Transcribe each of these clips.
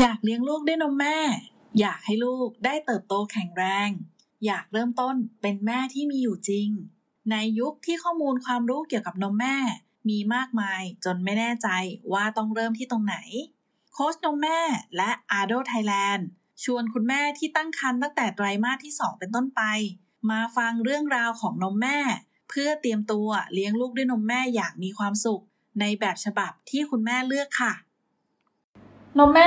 อยากเลี้ยงลูกด้วยนมแม่ อยากให้ลูกได้เติบโตแข็งแรง อยากเริ่มต้นเป็นแม่ที่มีอยู่จริง ในยุคที่ข้อมูลความรู้เกี่ยวกับนมแม่ มีมากมายจนไม่แน่ใจว่าต้องเริ่มที่ตรงไหน โค้ชนมแม่และอาโดไทยแลนด์ชวนคุณแม่ที่ตั้งครรภ์ตั้งแต่ไตรมาสที่ 2 เป็นต้นไป มาฟังเรื่องราวของนมแม่ เพื่อเตรียมตัวเลี้ยงลูกด้วยนมแม่อย่างมีความสุข ในแบบฉบับที่คุณแม่เลือกค่ะ นมแม่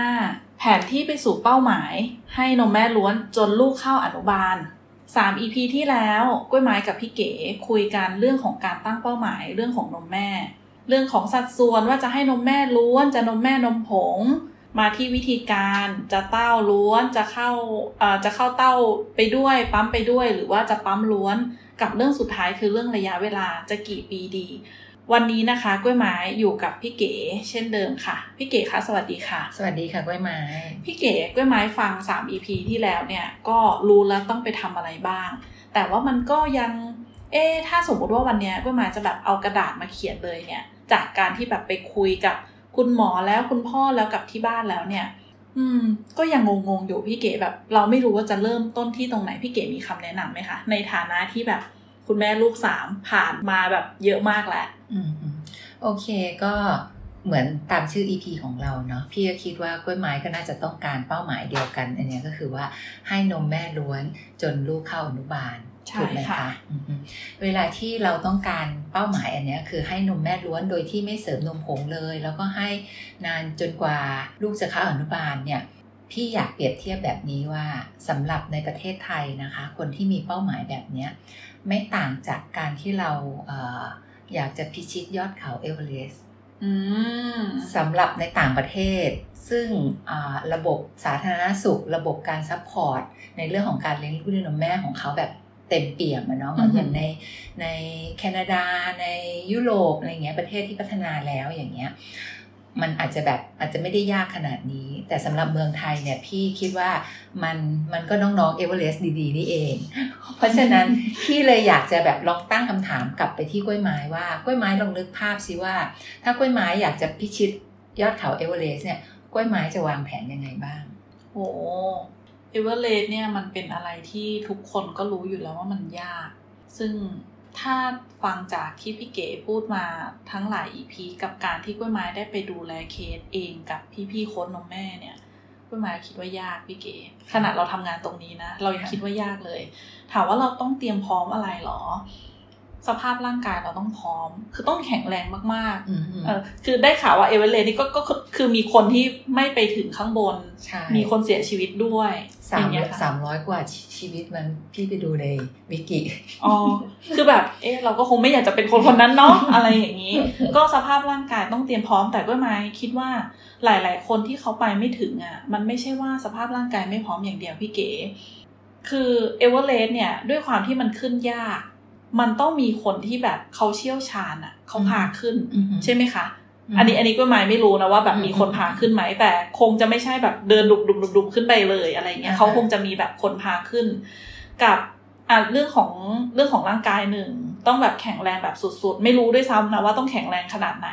105 แผนที่ไปสู่เป้าหมาย ให้นมแม่ล้วนจนลูกเข้าอนุบาล 3 EP ที่แล้วกล้วยไม้กับพี่เก๋คุยกันเรื่องของการตั้งเป้าหมายเรื่องของนมแม่ เรื่องของสัดส่วนว่าจะให้นมแม่ล้วนจะนมแม่นมผง มาที่วิธีการจะเต้าล้วนจะเข้าจะเข้าเต้าไปด้วยปั๊มไปด้วย หรือว่าจะปั๊มล้วนกับเรื่องสุดท้ายคือเรื่องระยะเวลาจะกี่ปีดี วันนี้นะคะกล้วยไม้อยู่กับพี่เก๋เช่นเดิมค่ะ พี่เก๋คะสวัสดีค่ะ สวัสดีค่ะกล้วยไม้ พี่เก๋กล้วยไม้ฟัง 3 EP ที่แล้วเนี่ยก็รู้แล้วต้องไปทำอะไรบ้าง แต่ว่ามันก็ยัง เอ๊ะถ้าสมมติว่าวันเนี้ยกล้วยไม้จะแบบเอากระดาษมาเขียนเลยเนี่ย จากการที่แบบไปคุยกับคุณหมอแล้วคุณพ่อแล้วกับที่บ้านแล้วเนี่ย อืม ก็ยังงงๆอยู่พี่เก๋แบบ เราไม่รู้ว่าจะเริ่มต้นที่ตรงไหนพี่เก๋มีคำแนะนำไหมคะในฐานะที่แบบ คุณแม่ลูกสามผ่านมาแบบเยอะมากแล้วอืมอืมโอเคก็เหมือนตามชื่อ EP ของเราเนาะพี่ก็คิดว่ากล้วยไม้ก็น่าจะต้องการเป้าหมายเดียวกัน อันเนี้ยก็คือว่าให้นมแม่ล้วนจนลูกเข้าอนุบาลใช่ถูกไหมค่ะคะอืมอืมเวลาที่เราต้องการเป้าหมายอันเนี้ยคือให้นมแม่ล้วนโดยที่ไม่เสริมนมผงเลย แล้วก็ให้นานจนกว่าลูกจะเข้าอนุบาลเนี่ยพี่อยากเปรียบเทียบแบบนี้ว่าสำหรับในประเทศไทยนะคะ คนที่มีเป้าหมายแบบเนี้ย ไม่ต่างจากการที่เราเอ่ออยากจะพิชิตยอดเขาเอเวอเรสต์อืมสำหรับในต่างประเทศ ซึ่งอ่าระบบสาธารณสุข ระบบการ support ในเรื่องของการเลี้ยงลูกด้วยนมแม่ของเขาแบบเต็มเปี่ยมอะเนาะเหมือนอย่างในในแคนาดาในยุโรปอะไรเงี้ยประเทศที่พัฒนาแล้วอย่างเงี้ย มันอาจจะแบบอาจจะไม่ได้ยากขนาดนี้ แต่สำหรับเมืองไทยเนี่ยพี่คิดว่ามันมันก็น้องๆเอเวอเรสต์ดีๆ นี่เอง เพราะฉะนั้นพี่เลยอยากจะแบบลองตั้งคำถามกลับไปที่กล้วยไม้ว่ากล้วยไม้ลองนึกภาพสิว่า ถ้ากล้วยไม้อยากจะพิชิตยอดเขาเอเวอเรสต์เนี่ยกล้วยไม้จะวางแผนยังไงบ้างโอ้เอเวอเรสต์เนี่ยมันเป็นอะไรที่ทุกคนก็รู้อยู่แล้วว่ามันยาก ซึ่ง ถ้าฟังจากที่พี่เก๋พูดมาทั้งหลาย EP กับการที่กล้วยไม้ได้ไปดูแลเคสเองกับพี่ๆโค้ดนมแม่เนี่ยกล้วยไม้คิดว่ายากพี่เก๋ขนาดเราทำงานตรงนี้นะ เรายังคิดว่ายากเลย ถามว่าเราต้องเตรียมพร้อมอะไรหรอ สภาพร่างกายเราต้องพร้อม คือต้องแข็งแรงมากๆอืมเออคือได้ข่าวว่าเอเวอเรสต์นี่ก็ก็ก็คือมีคนที่ไม่ไปถึงข้างบนใช่มีคนเสียชีวิตด้วยสามอย่างเงี้ยค่ะสามร้อยกว่าชีวิตมันพี่ไปดูในวิกิอ๋อคือแบบเอ๊ะเราก็คงไม่อยากจะเป็นคนคนนั้นเนาะอะไรอย่างนี้ ก็สภาพร่างกายต้องเตรียมพร้อมแต่ก็ไม่คิดว่าหลาย ๆ คนที่เขาไปไม่ถึงอะ มันไม่ใช่ว่าสภาพร่างกายไม่พร้อมอย่างเดียวพี่เก๋คือเอเวอเรสต์เนี่ยด้วยความที่มันขึ้นยาก มันต้องมีคนที่แบบเขาเชี่ยวชาญอะเขาพาขึ้นอือฮึใช่ไหมคะ อันนี้อันนี้ก็หมายไม่รู้นะว่าแบบมีคนพาขึ้นไหมแต่คงจะไม่ใช่แบบเดินดุบดุบดุบดุบขึ้นไปเลยอะไรเงี้ยอ่าฮะเขาคงจะมีแบบคนพาขึ้น กับอะเรื่องของเรื่องของร่างกายหนึ่งต้องแบบแข็งแรงแบบสุดๆ ไม่รู้ด้วยซ้ำนะว่าต้องแข็งแรงขนาดไหน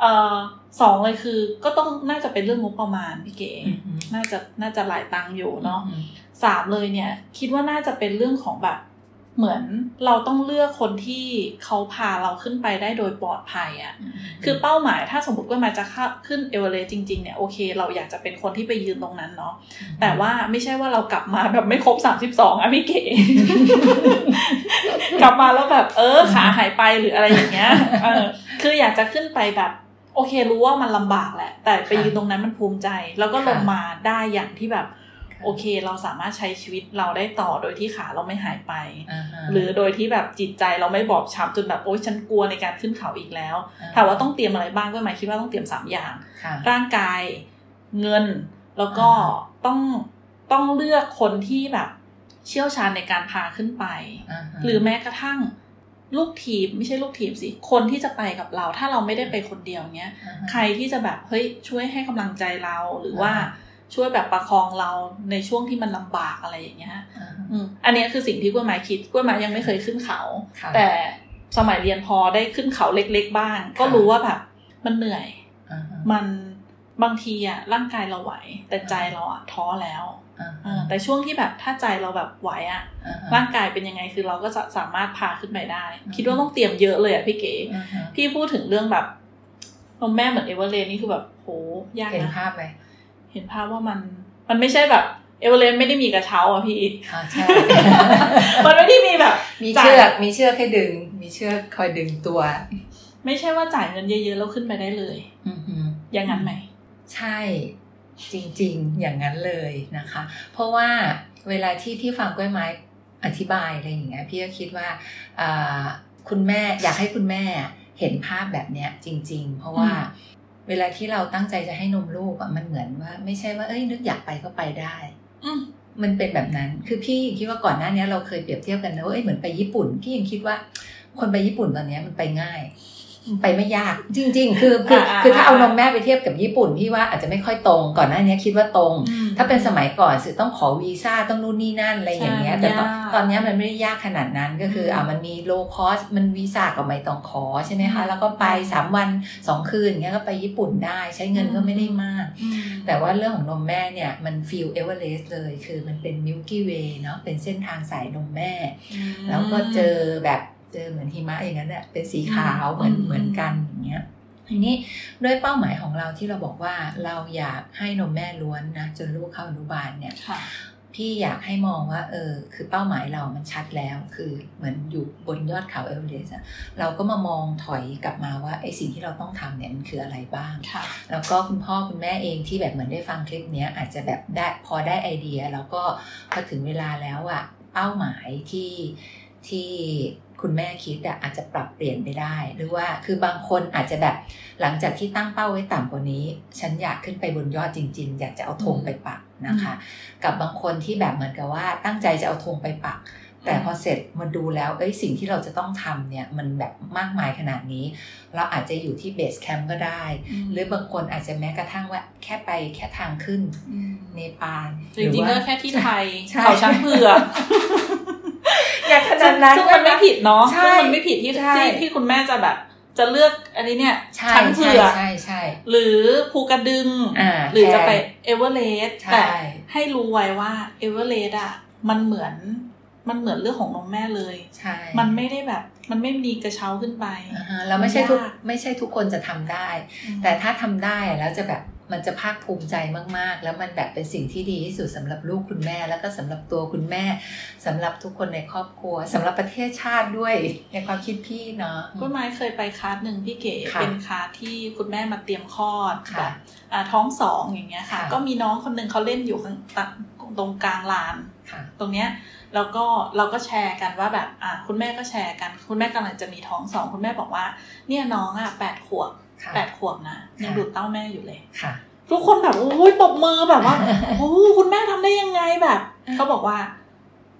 เอ่อสองเลยคือก็ต้องน่าจะเป็นเรื่องงบประมาณพี่เก๋อือฮึน่าจะน่าจะหลายตังค์อยู่เนาะอืมสามเลยเนี่ย คิดว่าน่าจะเป็นเรื่องของแบบ เหมือนเราต้องเลือกคนที่เขาพาเราขึ้นไปได้โดยปลอดภัยอะ่ะ คือเป้าหมายถ้าสมมติว่ามาจะขึ้นเอเวอเรสต์จริงๆเนี่ยโอเค เราอยากจะเป็นคนที่ไปยืนตรงนั้นเนาะ แต่ว่าไม่ใช่ว่าเรากลับมาแบบไม่ครบ32อะพี่เก๋ กลับมาแล้วแบบเออขาหายไปหรืออะไรอย่างเงี้ย เออ คืออยากจะขึ้นไปแบบโอเครู้ว่ามันลำบากแหละ แต่ไปยืนตรงนั้นมันภูมิใจ แล้วก็ลงมาได้อย่างที่แบบ โอเคเราสามารถใช้ชีวิตเราได้ต่อโดยที่ขาเราไม่หายไปอ่าฮะหรือโดยที่แบบจิตใจเราไม่บอบช้ำจนแบบโอ๊ยฉันกลัวในการขึ้นเขาอีกแล้วอ่าถามว่าต้องเตรียมอะไรบ้างก็หมายคิดว่าต้องเตรียมสามอย่างค่ะร่างกายเงินแล้วก็อ่าต้องต้องเลือกคนที่แบบเชี่ยวชาญในการพาขึ้นไปาฮะหรือแม้กระทั่งลูกทีมไม่ใช่ลูกทีมสิ คนที่จะไปกับเรา ถ้าเราไม่ได้ไปคนเดียวเนี้ยอ่าฮะใครที่จะแบบเฮ้ยช่วยให้กำลังใจเราหรือว่าอ่า ช่วยแบบประคองเราในช่วงที่มันลำบากอะไรอย่างเงี้ยอ่าฮะอืมอันเนี้ยคือสิ่งที่กล้วยไม้คิดกล้วยไม้ยังไม่เคยขึ้นเขาค่ะแต่สมัยเรียนพอได้ขึ้นเขาเล็ก ๆ บ้าง ก็รู้ว่าแบบมันเหนื่อยอ่าฮะมันบางทีอะร่างกายเราไหว แต่ใจเราอะท้อแล้วอ่าเออแต่ช่วงที่แบบถ้าใจเราแบบไหวอะอ่าร่างกายเป็นยังไงคือเราก็จะสามารถพาขึ้นไปได้ คิดว่าต้องเตรียมเยอะเลยอะพี่เก๋อ่าฮะพี่พูดถึงเรื่องแบบนมแม่เหมือนเอเวอเรสต์นี่คือแบบโหยากเห็นนะภาพไหม เห็นภาพว่ามัน มันไม่ใช่แบบเอเวอเรสต์ไม่ได้มีกระเช้าอะพี่อ่าใช่ มันไม่ได้มีแบบ มีเชือกมีเชือกให้ดึง มีเชือกคอยดึงตัว ไม่ใช่ว่าจ่ายเงินเยอะๆแล้วขึ้นไปได้เลยอือหืออย่างนั้นไหม ใช่จริงๆ อย่างนั้นเลยนะคะ เพราะว่าเวลาที่พี่ฟังกล้วยไม้อธิบายอะไรอย่างเงี้ยพี่ก็คิดว่าอ่าคุณแม่อยากให้คุณแม่เห็นภาพแบบเนี้ยจริง ๆ เพราะว่า เวลาที่เราตั้งใจจะให้นมลูกอะมันเหมือนว่า ไม่ใช่ว่าเอ้ยนึกอยากไปก็ไปได้ อืมมันเป็นแบบนั้น คือพี่คิดว่าก่อนหน้านี้เราเคยเปรียบเทียบกันนะว่าเอ้ยเหมือนไปญี่ปุ่น พี่ยังคิดว่า คนไปญี่ปุ่นตอนเนี้ยมันไปง่ายมัน ไปไม่ยากจริง ๆ คือคืออ่าคือถ้าเอาอ่านมแม่ไปเทียบกับญี่ปุ่นพี่ว่าอาจจะไม่ค่อยตรงก่อนหน้านี้คิดว่าตรงอืมถ้าเป็นสมัยก่อนคือต้องขอวีซ่าต้องนู่นนี่นั่นอะไรอย่างเงี้ยใช่แต่ตอนยากตอนเนี้ยมันไม่ได้ยากขนาดนั้นก็คืออืมอ่ามันมีโลคอสมันวีซ่าก็ไม่ต้องขอใช่ไหมคะอืมแล้วก็ไปสามวันสองคืนอย่างเงี้ยก็ไปญี่ปุ่นได้ใช้เงินก็ไม่ได้มากอืมแต่ว่าเรื่องของนมแม่เนี่ยมัน feel เอเวอเรสต์เลย คือมันเป็น Milky Way เนาะเป็นเส้นทางสายนมแม่ แล้วก็เจอแบบ เจอเหมือนหิมะอย่างนั้นแหละเป็นสีขาวเหมือนอืมเหมือนกันอย่างเงี้ยทีนี้ด้วยเป้าหมายของเราที่เราบอกว่าเราอยากให้นมแม่ล้วนนะจนลูกเข้าอนุบาลเนี่ยค่ะพี่อยากให้มองว่า เออ คือเป้าหมายเรามันชัดแล้ว คือเหมือนอยู่บนยอดเขาเอเวอเรสต์อะเราก็มามองถอยกลับมาว่าไอ้สิ่งที่เราต้องทำเนี่ยมันคืออะไรบ้างค่ะแล้วก็คุณพ่อคุณแม่เองที่แบบเหมือนได้ฟังคลิปเนี้ยอาจจะแบบได้พอได้ไอเดีย แล้วก็พอถึงเวลาแล้วอะเป้าหมายที่ที่ คุณแม่คิดอะอาจจะปรับเปลี่ยนไปได้ หรือว่าคือบางคนอาจจะแบบหลังจากที่ตั้งเป้าไว้ต่ำกว่านี้ ฉันอยากขึ้นไปบนยอดจริง ๆ อยากจะเอาธงไปปักนะคะ กับบางคนที่แบบเหมือนกับว่าตั้งใจจะเอาธงไปปัก แต่พอเสร็จมาดูแล้วเอ้ยสิ่งที่เราจะต้องทำเนี่ยมันแบบมากมายขนาดนี้ เราอาจจะอยู่ที่ base camp ก็ได้ หรือบางคนอาจจะแม้กระทั่งว่าแค่ไปแค่ทางขึ้นมเนปาลจริงๆก็แค่ที่ไทยใช่เขาช้างเผือก อยากขนาดนั้นซึ่งมันไม่ผิดเนาะใช่ซึ่งมันไม่ผิดที่ใช่ที่ที่คุณแม่จะแบบ จะเลือกอันนี้เนี่ยใช่ช้างเผืใช่อกใช่ใช่หรือภูกระดึงอ่าหรือจะไปแทนเอเวอเรสต์ใช่แต่ให้รู้ไว้ว่าเอเวอเรสต์อะมันเหมือนมันเหมือนเรื่องของนมแม่เลย ใช่ มันไม่ได้แบบ มันไม่มีกระเช้าขึ้นไปอ่าฮะแล้วไม่ใช่ทุกยากไม่ใช่ทุกคนจะทำได้อืมแต่ถ้าทำได้แล้วจะแบบมันจะภาคภูมิใจมาก ๆ แล้วมันแบบเป็นสิ่งที่ดีที่สุดสำหรับลูกคุณแม่ แล้วก็สำหรับตัวคุณแม่สำหรับทุกคนในครอบครัวสำหรับประเทศชาติด้วยในความคิดพี่เนาะต้นไม้เคยไปคลาสหนึ่งพี่เก๋ค่ะเป็นคลาสที่คุณแม่มาเตรียมคลอดค่ะแบบอ่าท้องสองอย่างเงี้ยค่ะค่ะ ก็มีน้องคนหนึ่งเขาเล่นอยู่ข้างตตรงกลางลานค่ะตรงเนี้ยแล้วก็เราก็แชร์กันว่าแบบอะคุณแม่ก็แชร์กัน คุณแม่กำลังจะมีท้องสองคุณแม่บอกว่า เนี่ยน้องอะแปดขวบค่ะ แปดขวบนะยังค่ะดูดเต้าแม่อยู่เลยค่ะ ทุกคนแบบโอ้ยตบมือแบบว่าโอ้คุณแม่ทำได้ยังไงแบบเขาบอกว่า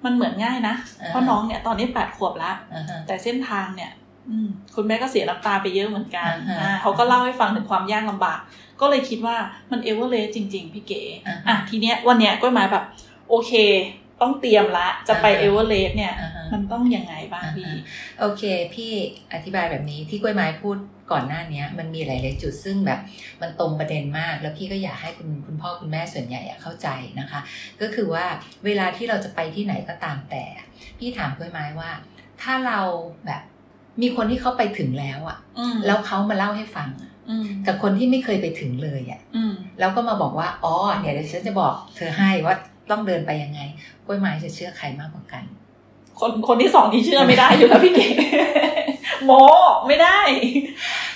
มันเหมือนง่ายนะอ่าเพราะน้องเนี่ยตอนนี้แปดขวบแล้วอ่าฮะแต่เส้นทางเนี่ยอืมคุณแม่ก็เสียน้ำตาไปเยอะเหมือนกันอ่าฮะอ่าเขาก็เล่าให้ฟังถึงความยากลำบาก ก็เลยคิดว่ามันเอเวอเรสต์จริง ๆ พี่เก๋อ่าฮะอะทีเนี้ยวันเนี้ยกล้วยไม้แบบ โอเค ต้องเตรียมละ จะไปอ่าฮะเอเวอเรสต์เนี่ยอ่าฮะมันต้องยังไงบ้างพี่อ่าฮะโอเค พี่อธิบายแบบนี้ที่กล้วยไม้พูดก่อนหน้าเนี้ยมันมีหลายๆจุดซึ่งแบบมันตรงประเด็นมาก แล้วพี่ก็อยากให้คุณคุณพ่อคุณแม่ส่วนใหญ่อะเข้าใจนะคะ ก็คือว่าเวลาที่เราจะไปที่ไหนก็ตามแต่ พี่ถามกล้วยไม้ว่า ถ้าเราแบบมีคนที่เขาไปถึงแล้วอะอืมแล้วเขามาเล่าให้ฟังอะอืมกับคนที่ไม่เคยไปถึงเลยอะอืมแล้วก็มาบอกว่าอ๋อเนี่ยเดี๋ยวฉันจะบอกเธอให้ว่า ต้องเดินไปยังไง กล้วยไม้จะเชื่อใครมากกว่ากัน คนคนที่สองที่เชื่อไม่ได้อยู่แล้วพี่เก๋โมไม่ได้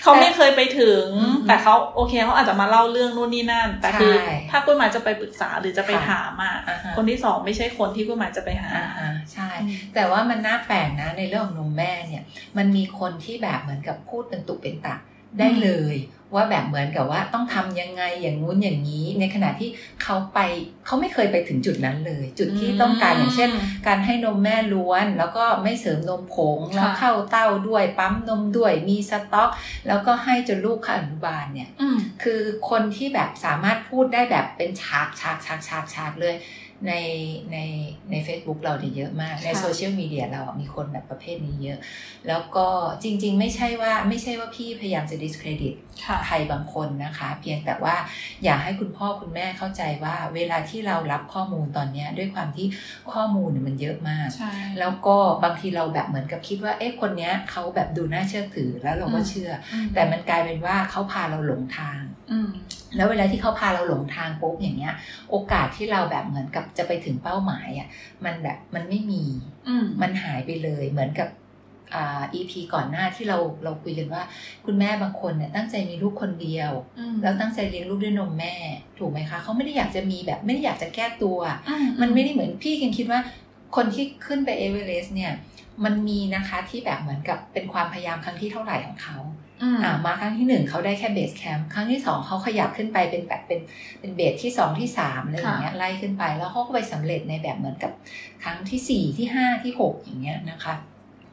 เขาไม่เคยไปถึงอืมแต่เขาโอเคเขาอาจจะมาเล่าเรื่องนู่นนี่นั่น แต่คือใช่ถ้ากล้วยไม้จะไปปรึกษาหรือจะไปค่ะถามอะอ่าฮะคนที่สองไม่ใช่คนที่กล้วยไม้จะไปหาอ่าฮะใช่อืมแต่ว่ามันน่าแปลกนะในเรื่องของนมแม่เนี่ย มันมีคนที่แบบเหมือนกับพูดเป็นตุเป็นตะได้เลย ว่าแบบเหมือนกับว่าต้องทำยังไงอย่างงู้นอย่างนี้ ในขณะที่เขาไปเขาไม่เคยไปถึงจุดนั้นเลย จุดที่ต้องการอย่างเช่น การให้นมแม่ล้วน แล้วก็ไม่เสริมนมผงค่ะแล้วเข้าเต้าด้วยปั๊มนมด้วยมีสต็อก แล้วก็ให้จนลูกเข้าอนุบาลเนี่ยอืมคือคนที่แบบสามารถพูดได้แบบเป็นฉากฉากฉากฉากฉากเลย ในในใน Facebook เราเนี่ยเยอะมาก ในโซเชียลมีเดียเรามีคนแบบประเภทนี้เยอะ แล้วก็จริง ๆ ไม่ใช่ว่าไม่ใช่ว่าพี่พยายามจะ discredit ใครบางคนนะคะ เพียงแต่ว่าอยากให้คุณพ่อคุณแม่เข้าใจว่าเวลาที่เรารับข้อมูลตอนนี้ด้วยความที่ข้อมูลมันเยอะมาก แล้วก็บางทีเราแบบเหมือนกับคิดว่าเอ๊ะคนนี้เขาแบบดูน่าเชื่อถือแล้วเราก็เชื่อ แต่มันกลายเป็นว่าเขาพาเราหลงทาง แล้วเวลาที่เขาพาเราหลงทางปุ๊บอย่างเงี้ย โอกาสที่เราแบบเหมือนกับจะไปถึงเป้าหมายอะมันแบบมันไม่มีมันหายไปเลยเหมือนกับอ่า EP ก่อนหน้าที่เราเราคุยกันว่า คุณแม่บางคนเนี่ยตั้งใจมีลูกคนเดียว แล้วตั้งใจเลี้ยงลูกด้วยนมแม่ ถูกไหมคะเขาไม่ได้อยากจะมีแบบไม่ได้อยากจะแก้ตัว มันไม่ได้เหมือนพี่กันคิดว่า คนที่ขึ้นไปเอเวอเรสต์เนี่ย มันมีนะคะที่แบบเหมือนกับเป็นความพยายามครั้งที่เท่าไหร่ของเขาอ่า มาครั้งที่หนึ่งเขาได้แค่เบสแคมป์ครั้งที่สองเขาขยับขึ้นไปเป็นแบบเป็นเป็นเบสที่สองที่สามอะไรอย่างเงี้ยไล่ขึ้นไปแล้วเขาก็ไปสำเร็จในแบบเหมือนกับครั้งที่สี่ที่ห้าที่หกอย่างเงี้ยนะคะ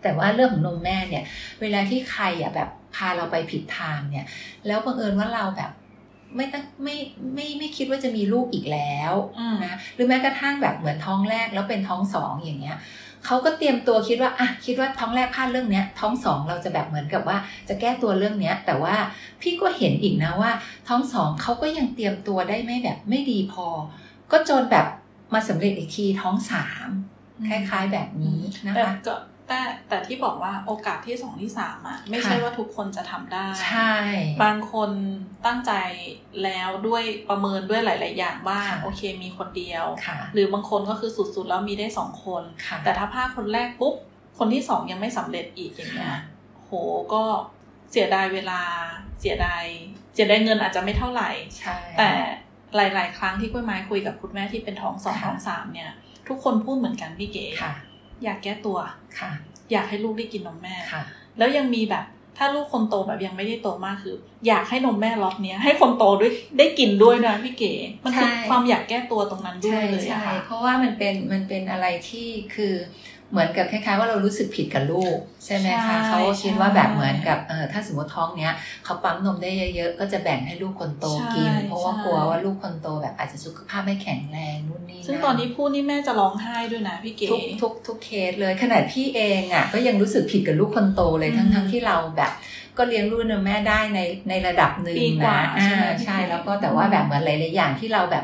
แต่ว่าเรื่องของนมแม่เนี่ย เวลาที่ใครอะแบบพาเราไปผิดทางเนี่ย แล้วบังเอิญว่าเราแบบไม่ตั้งไม่ไม่ไม่คิดว่าจะมีลูกอีกแล้วนะหรือแม้กระทั่งแบบเหมือนท้องแรกแล้วเป็นท้องสองอย่างเงี้ย เขาก็เตรียมตัวคิดว่าอะคิดว่าท้องแรกพลาดเรื่องเนี้ยท้องสองเราจะแบบเหมือนกับว่า จะแก้ตัวเรื่องเนี้ย แต่ว่าพี่ก็เห็นอีกนะว่า ท้องสองเขาก็ยังเตรียมตัวได้ไม่แบบไม่ดีพอ ก็จนแบบมาสำเร็จอีกทีท้องสามคล้ายๆแบบนี้นะคะ แต่แต่ที่บอกว่าโอกาสที่สองที่สามอะไม่ใช่ว่าทุกคนจะทำได้ ใช่ บางคนตั้งใจแล้วด้วยประเมินด้วยหลาย ๆ อย่างว่าโอเคมีคนเดียว หรือบางคนก็คือสุด ๆ แล้วมีได้สองคน แต่ถ้าพาคนแรกปุ๊บ คนที่สองยังไม่สำเร็จอีกอย่างเงี้ยโหก็เสียดายเวลาเสียดายเสียดายเงินอาจจะไม่เท่าไหร่แต่หลาย ๆ ครั้งที่กุ้ยไม้คุยกับคุณแม่ที่เป็นท้องสองท้องสามเนี่ย ทุกคนพูดเหมือนกันพี่เก๋ อยากแก้ตัวค่ะ อยากให้ลูกได้กินนมแม่ค่ะ แล้วยังมีแบบถ้าลูกคนโตแบบยังไม่ได้โตมากคือ อยากให้นมแม่ล็อตเนี้ยให้คนโตด้วยได้กินด้วยนะพี่เก๋มันคือความอยากแก้ตัวตรงนั้นด้วยเลยค่ะเพราะว่ามันเป็นมันเป็นอะไรที่คือ เหมือนกับคล้ายๆว่าเรารู้สึกผิดกับลูก ใช่ไหมคะเขาคิดว่าแบบเหมือนกับเออถ้าสมมติท้องเนี้ยเขาปั๊มนมได้เยอะๆ ก็จะแบ่งให้ลูกคนโตกิน เพราะว่ากลัวว่าลูกคนโตแบบอาจจะสุขภาพไม่แข็งแรงนู่นนี่ซึ่งตอนนี้พูดนี่แม่จะร้องไห้ด้วยนะพี่เก๋ทุกทุกทุกเคสเลยขนาดพี่เองอะก็ยังรู้สึกผิดกับลูกคนโตเลยทั้งทั้งที่เราแบบก็เลี้ยงลูกนมแม่ได้ในในระดับหนึ่งนะอ่าใช่แล้วก็แต่ว่าแบบเหมือนหลายๆอย่างที่เราแบบ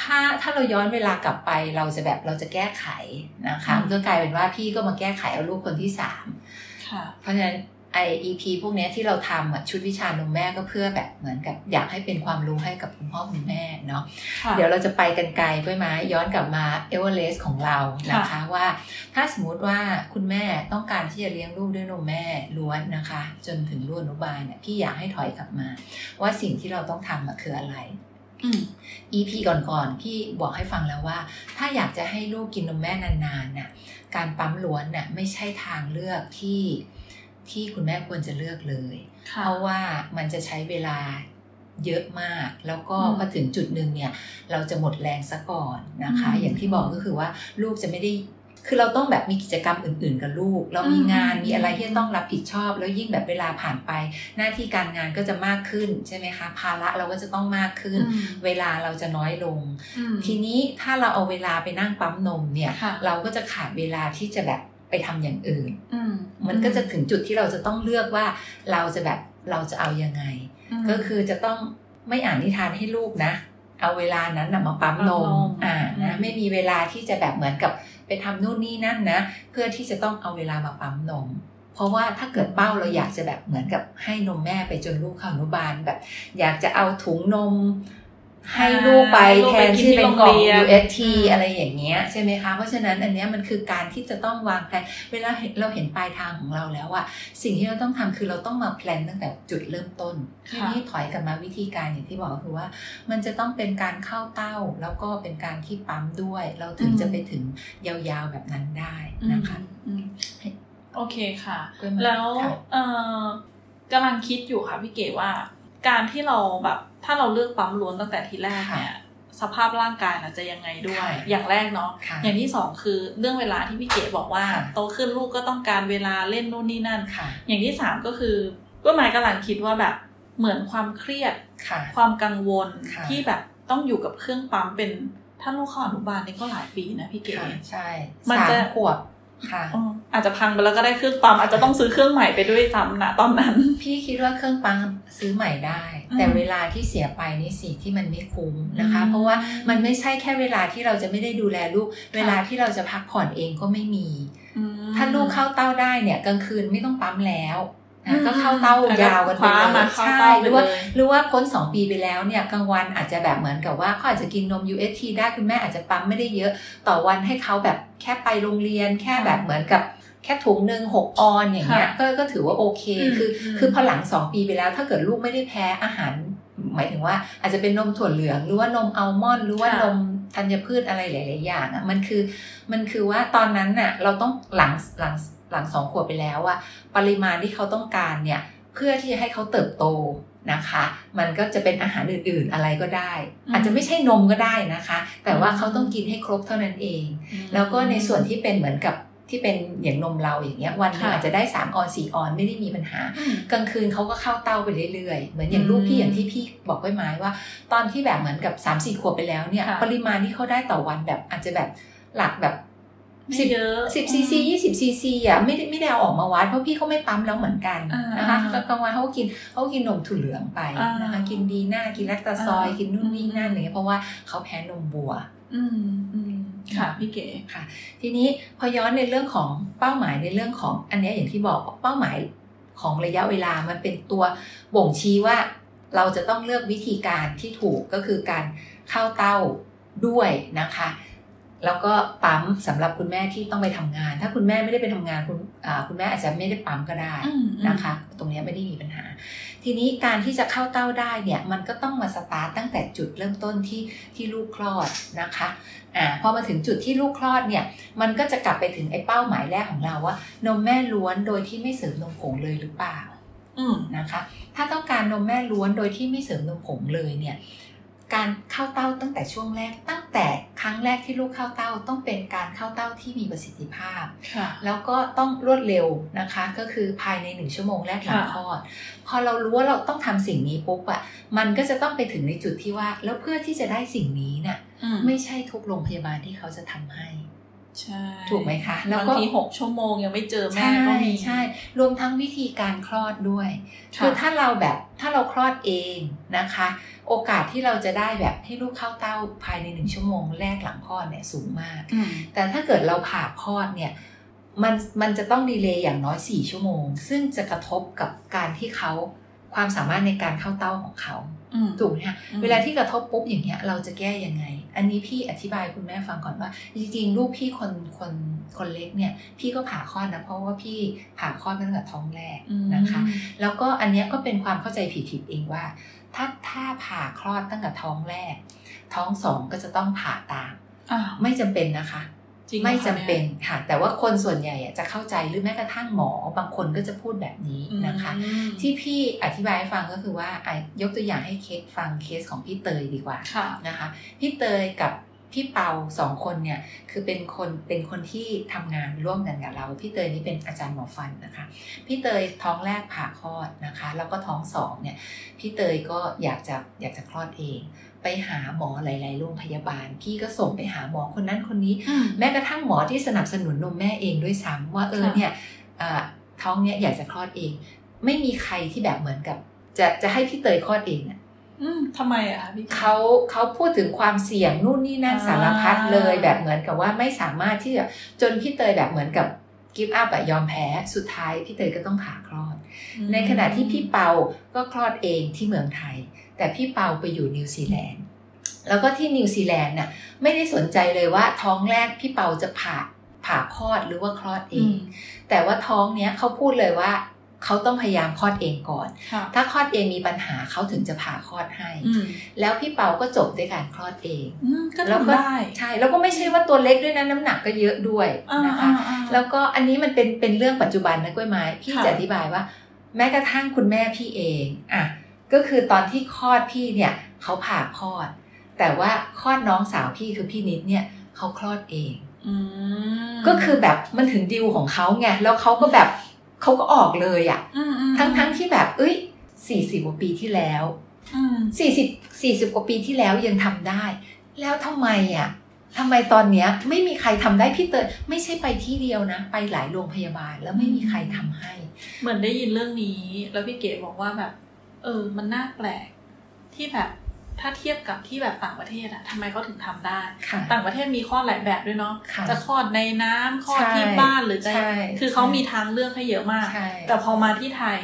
ถ้าถ้าเราย้อนเวลากลับไปเราจะแบบเราจะแก้ไขนะคะก็กลายเป็นว่าพี่ก็มาแก้ไขเอาลูกคนที่สามเพราะฉะนั้นไอ EP พวกนี้ที่เราทำชุดวิชานมแม่ก็เพื่อแบบเหมือนกับอยากให้เป็นความรู้ให้กับคุณพ่อคุณแม่เนาะเดี๋ยวเราจะไปกันไกลไปไหมย้อนกลับมาเอเวอเรสต์ของเรานะคะว่า ถ้าสมมติว่าคุณแม่ต้องการที่จะเลี้ยงลูกด้วยนมแม่ล้วนนะคะ จนถึงรุ่นอนุบาลเนี่ยพี่อยากให้ถอยกลับมา ว่าสิ่งที่เราต้องทำคืออะไร EP ก่อนๆพี่บอกให้ฟังแล้วว่า ถ้าอยากจะให้ลูกกินนมแม่นานๆน่ะการปั๊มล้วนน่ะไม่ใช่ทางเลือกที่ที่คุณแม่ควรจะเลือกเลย เพราะว่ามันจะใช้เวลาเยอะมาก แล้วก็พอถึงจุดหนึ่งเนี่ย เราจะหมดแรงซะก่อนนะคะ อย่างที่บอกก็คือว่าลูกจะไม่ได้ คือเราต้องแบบมีกิจกรรมอื่น ๆ กับลูก เรามีงานมีอะไรที่ต้องรับผิดชอบ แล้วยิ่งแบบเวลาผ่านไป หน้าที่การงานก็จะมากขึ้นใช่ไหมคะภาระเราก็จะต้องมากขึ้น เวลาเราจะน้อยลง ทีนี้ถ้าเราเอาเวลาไปนั่งปั๊มนมเนี่ยเราก็จะขาดเวลาที่จะแบบไปทำอย่างอื่นมันก็จะถึงจุดที่เราจะต้องเลือกว่าเราจะแบบเราจะเอายังไง ก็คือจะต้องไม่อ่านนิทานให้ลูกนะ เอาเวลานั้นนะมาปั๊มนมอ่านะไม่มีเวลาที่จะแบบเหมือนกับ ไปทำนู่นนี่นั่นนะ เพื่อที่จะต้องเอาเวลามาปั๊มนม เพราะว่าถ้าเกิดเป้าเราอยากจะแบบเหมือนกับให้นมแม่ไปจนลูกเข้าอนุบาลแบบ อยากจะเอาถุงนม ให้ลูกไปแทนที่เป็นกล่อง UST อะไรอย่างเงี้ยใช่ไหมคะ เพราะฉะนั้นอันนี้มันคือการที่จะต้องวางแผนเวลาเราเห็นปลายทางของเราแล้วอะสิ่งที่เราต้องทำคือเราต้องมาแพลนตั้งแต่จุดเริ่มต้นทีนี้ถอยกลับมาวิธีการอย่างที่บอกคือว่า มันจะต้องเป็นการเข้าเต้าแล้วก็เป็นการที่ปั๊มด้วย เราถึงจะไปถึงยาวๆแบบนั้นได้นะคะโอเคค่ะ แล้วกำลังคิดอยู่ค่ะพี่เก๋ว่า การที่เราแบบถ้าเราเลือกปั๊มล้วนตั้งแต่ทีแรกเนี่ยสภาพร่างกายจะยังไงด้วย อย่างแรกเนาะ อย่างที่สองคือเรื่องเวลาที่พี่เก๋บอกว่าโตขึ้นลูกก็ต้องการเวลาเล่นนู่นนี่นั่น อย่างที่สามก็คือก็หมายกำลังคิดว่าแบบเหมือนความเครียด ความกังวลที่แบบต้องอยู่กับเครื่องปั๊มเป็นถ้าลูกเข้าอนุบาลนี่ก็หลายปีนะพี่เก๋ค่ะใช่ มันสามจะขวบ ค่ะอ๋ออาจจะพังไปแล้วก็ได้เครื่องปั๊มอาจจะต้องซื้อเครื่องใหม่ไปด้วยซ้ำนะตอนนั้น พี่คิดว่าเครื่องปั๊มซื้อใหม่ได้อืมแต่เวลาที่เสียไปนี่สิที่มันไม่คุ้มนะคะอืมเพราะว่ามันไม่ใช่แค่เวลาที่เราจะไม่ได้ดูแลลูก เวลาที่เราจะพักผ่อนเองก็ไม่มีอืมถ้าลูกเข้าเต้าได้เนี่ยกลางคืนไม่ต้องปั๊มแล้วอืนะม ก็เข้าเต้ายาวกันไปคว้าเลมายเข้าใช่เต้าไปหรือว่าเลยหรือว่าพ้นสองปีไปแล้วเนี่ยกลางวันอาจจะแบบเหมือนกับว่าเขาอาจจะกินนม UST ได้คุณแม่อาจจะปั๊มไม่ได้เยอะ ต่อวันให้เขาแบบแค่ไปโรงเรียนแค่แบบเหมือนกับแค่ถุงหนึ่งหกออนอย่างเงี้ยค่ะก็ก็ถือว่าโอเคอืมคืออืมคือพอหลังสองปีไปแล้ว ถ้าเกิดลูกไม่ได้แพ้อาหาร หมายถึงว่า อาจจะเป็นนมถั่วเหลือง หรือว่านมอัลมอนด์หรือว่าค่ะนมธัญพืชอะไรหลาย ๆ อย่างอะมันคือมันคือว่าตอนนั้นน่ะเราต้องหลังหลัง หลังสองขวบไปแล้วอะปริมาณที่เขาต้องการเนี่ยเพื่อที่จะให้เขาเติบโตนะคะ มันก็จะเป็นอาหารอื่นๆอะไรก็ได้อืมอาจจะไม่ใช่นมก็ได้นะคะ แต่ว่าอืมเขาต้องกินให้ครบเท่านั้นเอง แล้วก็ในส่วนที่เป็นเหมือนกับที่เป็นอย่างนมเราอย่างเงี้ยวันหนึงค่ะอาจจะได้3ออน4ออนไม่ได้มีปัญหาอืมกลางคืนเขาก็เข้าเต้าไปเรื่อยๆ เหมือนอย่างลูกอืมพี่อย่างที่พี่บอกไว้ไหมว่า ตอนที่แบบเหมือนกับ3ามสี่ขวบไปแล้วเนี่ยค่ะปริมาณที่เขาได้ต่อวันแบบอาจจะแบบหลักแบบไม่ สิบเยอะสิบซีซียี่สิบซีซีอะไม่ได้ไม่ได้เอาออกมาวัดเพราะพี่เขาไม่ปั๊มแล้วเหมือนกันอ่านนะคะอ่ากลางวันเขาก็กินเขาก็กินนมถั่วเหลืองไปอ่านนะคะกินดีหน้ากินแลคตาซอยอ่ากินนู่นนี่นั่นอะไรเงี้ยเพราะว่าเขาแพ้นมวัวอืมอืมค่ะพี่เก๋ทีนี้พอย้อนในเรื่องของเป้าหมายในเรื่องของอันเนี้ยอย่างที่บอกเป้าหมายของระยะเวลามันเป็นตัวบ่งชี้ว่า เราจะต้องเลือกวิธีการที่ถูกก็คือการเข้าเต้าด้วยนะคะ แล้วก็ปั๊มสำหรับคุณแม่ที่ต้องไปทำงาน ถ้าคุณแม่ไม่ได้ไปทำงานคุณอ่าคุณแม่อาจจะไม่ได้ปั๊มก็ได้อืมอืมนะคะ ตรงเนี้ยไม่ได้มีปัญหา ทีนี้การที่จะเข้าเต้าได้เนี่ยมันก็ต้องมาสตาร์ตตั้งแต่จุดเริ่มต้นที่ที่ลูกคลอดนะคะอ่าพอมาถึงจุดที่ลูกคลอดเนี่ยมันก็จะกลับไปถึงไอ้เป้าหมายแรกของเราว่านมแม่ล้วนโดยที่ไม่เสริมนมผงเลยหรือเปล่าอืมนะคะ ถ้าต้องการนมแม่ล้วนโดยที่ไม่เสริมนมผงเลยเนี่ย การเข้าเต้าตั้งแต่ช่วงแรก ตั้งแต่ครั้งแรกที่ลูกเข้าเต้าต้องเป็นการเข้าเต้าที่มีประสิทธิภาพค่ะแล้วก็ต้องรวดเร็วนะคะ ก็คือภายในหนึ่งชั่วโมงแรกหลังค่ะคลอด พอเรารู้ว่าเราต้องทำสิ่งนี้ปุ๊บอะมันก็จะต้องไปถึงในจุดที่ว่า แล้วเพื่อที่จะได้สิ่งนี้น่ะอืมไม่ใช่ทุกโรงพยาบาลที่เขาจะทำให้ใช่ ถูกไหมคะ แล้วบางก็ทีหกชั่วโมงยังไม่เจอแม่ใช่ก็มีใช่รวมทั้งวิธีการคลอดด้วยค่ะคือถ้าเราแบบถ้าเราคลอดเองนะคะ โอกาสที่เราจะได้แบบให้ลูกเข้าเต้าภายในหนึ่งชั่วโมงแรกหลังคลอดเนี่ยสูงมากอืมแต่ถ้าเกิดเราผ่าคลอดเนี่ยมันมันจะต้องดีเลย์อย่างน้อย4ชั่วโมง ซึ่งจะกระทบกับการที่เขาความสามารถในการเข้าเต้าของเขาอืมถูกไหมคะอืมเวลาที่กระทบปุ๊บอย่างเงี้ยเราจะแก้ยังไง อันนี้พี่อธิบายคุณแม่ฟังก่อนว่า จริงๆ ลูกพี่คนคนคนเล็กเนี่ย พี่ก็ผ่าคลอดนะ เพราะว่าพี่ผ่าคลอดมาตั้งแต่ท้องแรกนะคะ แล้วก็อันเนี้ยก็เป็นความเข้าใจผิดๆเองว่า ถ้าถ้าผ่าคลอดตั้งแต่ท้องแรก ท้องสองก็จะต้องผ่าตามอ้าวไม่จำเป็นนะคะจริงหรอ ไม่คะจำเป็นยค่ะ แต่ว่าคนส่วนใหญ่อะจะเข้าใจหรือแม้กระทั่งหมอบางคนก็จะพูดแบบนี้นะคะอืมที่พี่อธิบายให้ฟังก็คือว่าอะยกตัวอย่างให้เคสฟังเคสของพี่เตยดีกว่าค่ะนะคะ พี่เตยกับพี่เปาสองคนเนี่ยคือเป็นคนเป็นคนที่ทำงานร่วมกันกับเรา พี่เตยนี่เป็นอาจารย์หมอฟันนะคะ พี่เตยท้องแรกผ่าคลอดนะคะ แล้วก็ท้องสองเนี่ยพี่เตยก็อยากจะอยากจะคลอดเอง ไปหาหมอหลาย ๆ โรงพยาบาล พี่ก็ส่งไปหาหมอคนนั้นคนนี้อืมแม้กระทั่งหมอที่สนับสนุนนมแม่เองด้วยซ้ำว่าเออค่ะเนี่ยอ่าท้องเนี่ยอยากจะคลอดเอง ไม่มีใครที่แบบเหมือนกับ จะจะให้พี่เตยคลอดเองอะอืมทำไมอะคะพี่เขาเขาพูดถึงความเสี่ยงนู่นนี่นั่นอ่าสารพัดเลยแบบเหมือนกับว่าไม่สามารถที่จะจนพี่เตยแบบเหมือนกับ give up อะยอมแพ้สุดท้ายพี่เตยก็ต้องผ่าคลอดอืมในขณะที่พี่เปาก็คลอดเองที่เมืองไทย แต่พี่เปาไปอยู่นิวซีแลนด์แล้วก็ที่นิวซีแลนด์น่ะไม่ได้สนใจเลยว่าท้องแรกพี่เปาจะผ่าผ่าคลอดหรือว่าคลอดเออืงมแต่ว่าท้องเนี้ยเขาพูดเลยว่าเขาต้องพยายามคลอดเองก่อนค่ะถ้าคลอดเองมีปัญหาเขาถึงจะผ่าคลอดให้อืมแล้วพี่เปาก็จบด้วยการคลอดเองอืมก็แล้วทำก็ได้ใช่ แล้วก็ไม่ใช่ว่าตัวเล็กด้วยนะน้ำหนักก็เยอะด้วยอ่านะคะอ่าอ่าแล้วก็อันนี้มันเป็นเป็นเรื่องปัจจุบันนะกล้วยไม้ พี่ค่ะจะอธิบายว่า แม้กระทั่งคุณแม่พี่เอง อะ ก็คือตอนที่คลอดพี่เนี่ยเขาผ่าคลอด แต่ว่าคลอดน้องสาวพี่คือพี่นิดเนี่ยเขาคลอดเองอืมก็คือแบบมันถึงดิวของเขาไงแล้วเขาก็แบบเขาก็ออกเลยอะอืมอืมทั้งทั้งที่แบบ เอ้ยสี่สิบกว่าปีที่แล้วอืมสี่สิบสี่สิบกว่าปีที่แล้วยังทำได้ แล้วทำไมอะทำไมตอนเนี้ยไม่มีใครทำได้พี่เตยไม่ใช่ไปที่เดียวนะ ไปหลายโรงพยาบาลแล้วไม่มีใครทำให้ เหมือนได้ยินเรื่องนี้ แล้วพี่เก๋บอกว่าแบบ เออ มันน่าแปลกที่แบบถ้าเทียบกับที่แบบต่างประเทศอะทำไมเขาถึงทำได้ค่ะต่างประเทศมีคลอดหลายแบบด้วยเนาะค่ะจะคลอดในน้ำคลอดใช่ที่บ้านหรือจะใช่คือเขามีทางเลือกให้เยอะมากใช่แต่พอมาที่ไทย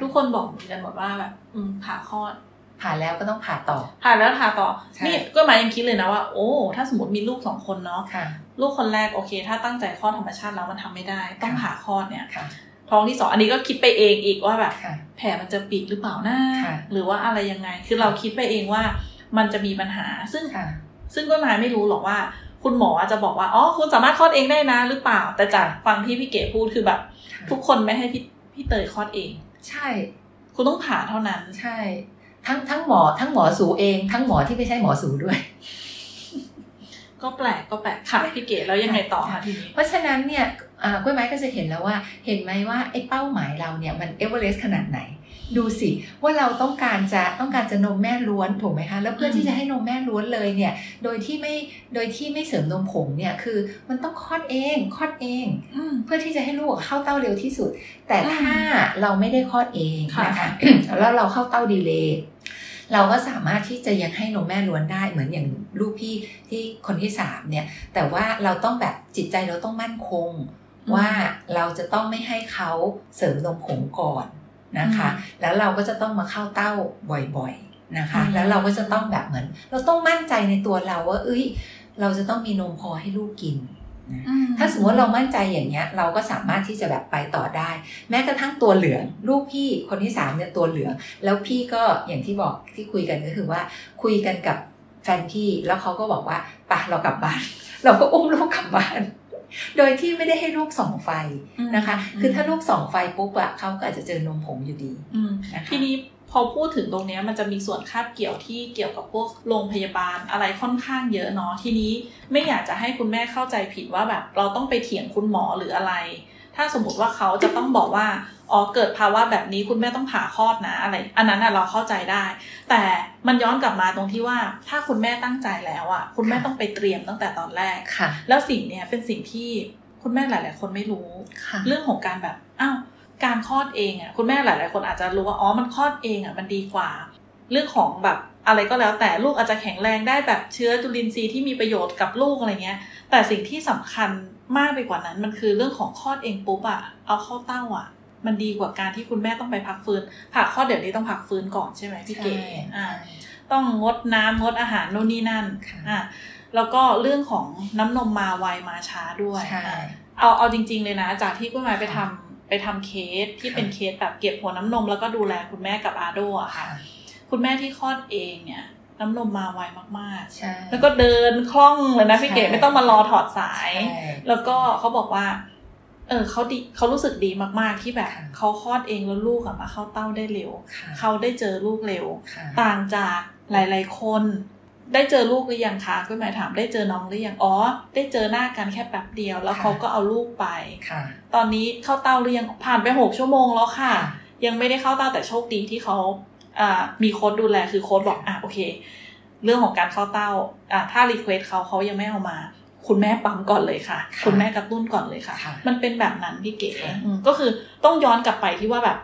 ทุกคนบอกเหมือนกันหมดว่าแบบอืมผ่าคลอด ผ่าแล้วก็ต้องผ่าต่อ ผ่าแล้วผ่าต่อใช่นี่ก็หมายยังคิดเลยนะว่า โอ้ถ้าสมมติมีลูกสองคนเนาะค่ะลูกคนแรกโอเค ถ้าตั้งใจคลอดธรรมชาติแล้วมันทำไม่ได้ ต้องค่ะผ่าคลอดเนี่ยค่ะ ท้องที่สองอันนี้ก็คิดไปเองอีกว่าแบบค่ะแผลมันจะปีกหรือเปล่านะค่ะหรือว่าอะไรยังไง คือเราคิดไปเองว่ามันจะมีปัญหา ซึ่งค่ะซึ่งก็มาไม่รู้หรอกว่า คุณหมออาจจะบอกว่าอ๋อคุณสามารถคลอดเองได้นะหรือเปล่า แต่จากฟังที่พี่เก๋พูดคือแบบ ทุกคนไม่ให้พี่พี่เตยคลอดเอง ใช่ คุณต้องผ่าเท่านั้นใช่ ทั้งทั้งหมอทั้งหมอสูเอง ทั้งหมอที่ไม่ใช่หมอสูด้วย ก็แปลกก็แปลกค่ะพี่เก๋แล้วยังไงต่อคะทีนี้เพราะฉะนั้นเนี่ยอ่ากล้วยไม้ก็จะเห็นแล้วว่า เห็นไหมว่าไอ้เป้าหมายเราเนี่ยมันเอเวอเรสต์ขนาดไหน ดูสิว่าเราต้องการจะต้องการจะนมแม่ล้วนถูกไหมคะแล้วเพื่อที่จะให้นมแม่ล้วนเลยเนี่ยโดยที่ไม่โดยที่ไม่เสริมนมผงเนี่ยคือมันต้องคลอดเองคลอดเองอืมเพื่อที่จะให้ลูกเข้าเต้าเร็วที่สุด แต่อืมถ้าเราไม่ได้คลอดเองค่ะนะคะแล้วเราเข้าเต้า delay เราก็สามารถที่จะยังให้นมแม่ล้วนได้เหมือนอย่างลูกพี่ที่คนที่สามเนี่ย แต่ว่าเราต้องแบบจิตใจเราต้องมั่นคง ว่าเราจะต้องไม่ให้เขาเสริมนมผงก่อนนะคะ แล้วเราก็จะต้องมาเข้าเต้าบ่อยๆนะคะอืมแล้วเราก็จะต้องแบบเหมือน เราต้องมั่นใจในตัวเราว่า เอ้ย เราจะต้องมีนมพอให้ลูกกินนะอื ถ้าสมมติเรามั่นใจอย่างเงี้ย เราก็สามารถที่จะแบบไปต่อได้ แม้กระทั่งตัวเหลือง ลูกพี่คนที่สามเนี่ยตัวเหลือง แล้วพี่ก็อย่างที่บอกที่คุยกันก็คือว่า คุยกันกับแฟนพี่แล้วเขาก็บอกว่าปะเรากลับบ้าน เราก็อุ้มลูกกลับบ้านโดยที่ไม่ได้ให้ลูกส่องไฟนะคะ คือถ้าลูกส่องไฟปุ๊บอะเขาก็อาจจะเจอนมผงอยู่ดีอืมนะคะทีนี้ พอพูดถึงตรงเนี้ยมันจะมีส่วนคาบเกี่ยวที่เกี่ยวกับพวกโรงพยาบาลอะไรค่อนข้างเยอะเนาะทีนี้ไม่อยากจะให้คุณแม่เข้าใจผิดว่าแบบเราต้องไปเถียงคุณหมอหรืออะไร ถ้าสมมติว่าเขาจะต้องบอกว่าอ๋อเกิดภาวะแบบนี้คุณแม่ต้องผ่าคลอดนะอะไร อันนั้นน่ะเราเข้าใจได้ แต่มันย้อนกลับมาตรงที่ว่าถ้าคุณแม่ตั้งใจแล้วอะคุณแม่ต้องไปเตรียมตั้งแต่ตอนแรกค่ะแล้วสิ่งเนี้ยเป็นสิ่งที่คุณแม่หลาย ๆ คนไม่รู้ค่ะเรื่องของการแบบอ้าว การคลอดเองอะคุณแม่หลาย ๆ คนอาจจะรู้ว่าอ๋อมันคลอดเองอะมันดีกว่า เรื่องของแบบอะไรก็แล้วแต่ลูกอาจจะแข็งแรงได้แบบเชื้อจุลินทรีย์ที่มีประโยชน์กับลูกอะไรเงี้ย แต่สิ่งที่สำคัญมากไปกว่านั้น มันคือเรื่องของคลอดเองปุ๊บอะเอาเข้าเต้าอะมันดีกว่าการที่คุณแม่ต้องไปพักฟื้นผ่าคลอดเดี๋ยวนี้ต้องพักฟื้นก่อนใช่ไหมพี่เก๋อ่าต้องงดน้ำงดอาหารนู่นนี่นั่นค่ะอะแล้วก็เรื่องของน้ำนมมาไวมาช้าด้วยใช่อะเอาเอาจริง ๆ เลยนะ จากที่กุ้ยหมายไปทำ ไปทำเคสที่ค่ะเป็นเคสแบบเก็บหัวน้ำนม แล้วก็ดูแลคุณแม่กับอาโดอะค่ะค่ะ คุณแม่ที่คลอดเองเนี่ยน้ำนมมาไวมากใช่ๆแล้วก็เดินคล่องเลยนะพี่เก๋ใช่ไม่ต้องมารอถอดสายใช่แล้วก็เขาบอกว่า เออเขาดีเขารู้สึกดีมากๆที่แบบค่ะเขาคลอดเองแล้วลูกอะมาเข้าเต้าได้เร็วค่ะเขาได้เจอลูกเร็วค่ะต่างจากหลาย ๆ คน ได้เจอลูกหรือยังคะก็หมายถามได้เจอน้องหรือยังอ๋อ ได้เจอหน้ากันแค่แป๊บเดียว แล้วค่ะเขาก็เอาลูกไปค่ะ ตอนนี้เข้าเต้าหรือยังผ่านไปหกชั่วโมงแล้วค่ะค่ะยังไม่ได้เข้าเต้าแต่โชคดีที่เขาอ่ามีโค้ชดูแลคือโค้ชบอกอะโอเค เรื่องของการเข้าเต้าอะถ้า request เขาเขายังไม่เอามา คุณแม่ปั๊มก่อนเลยค่ะค่ะคุณแม่กระตุ้นก่อนเลยค่ะค่ะ มันเป็นแบบนั้นพี่เก๋ค่ะอืมก็คือต้องย้อนกลับไปที่ว่าแบบ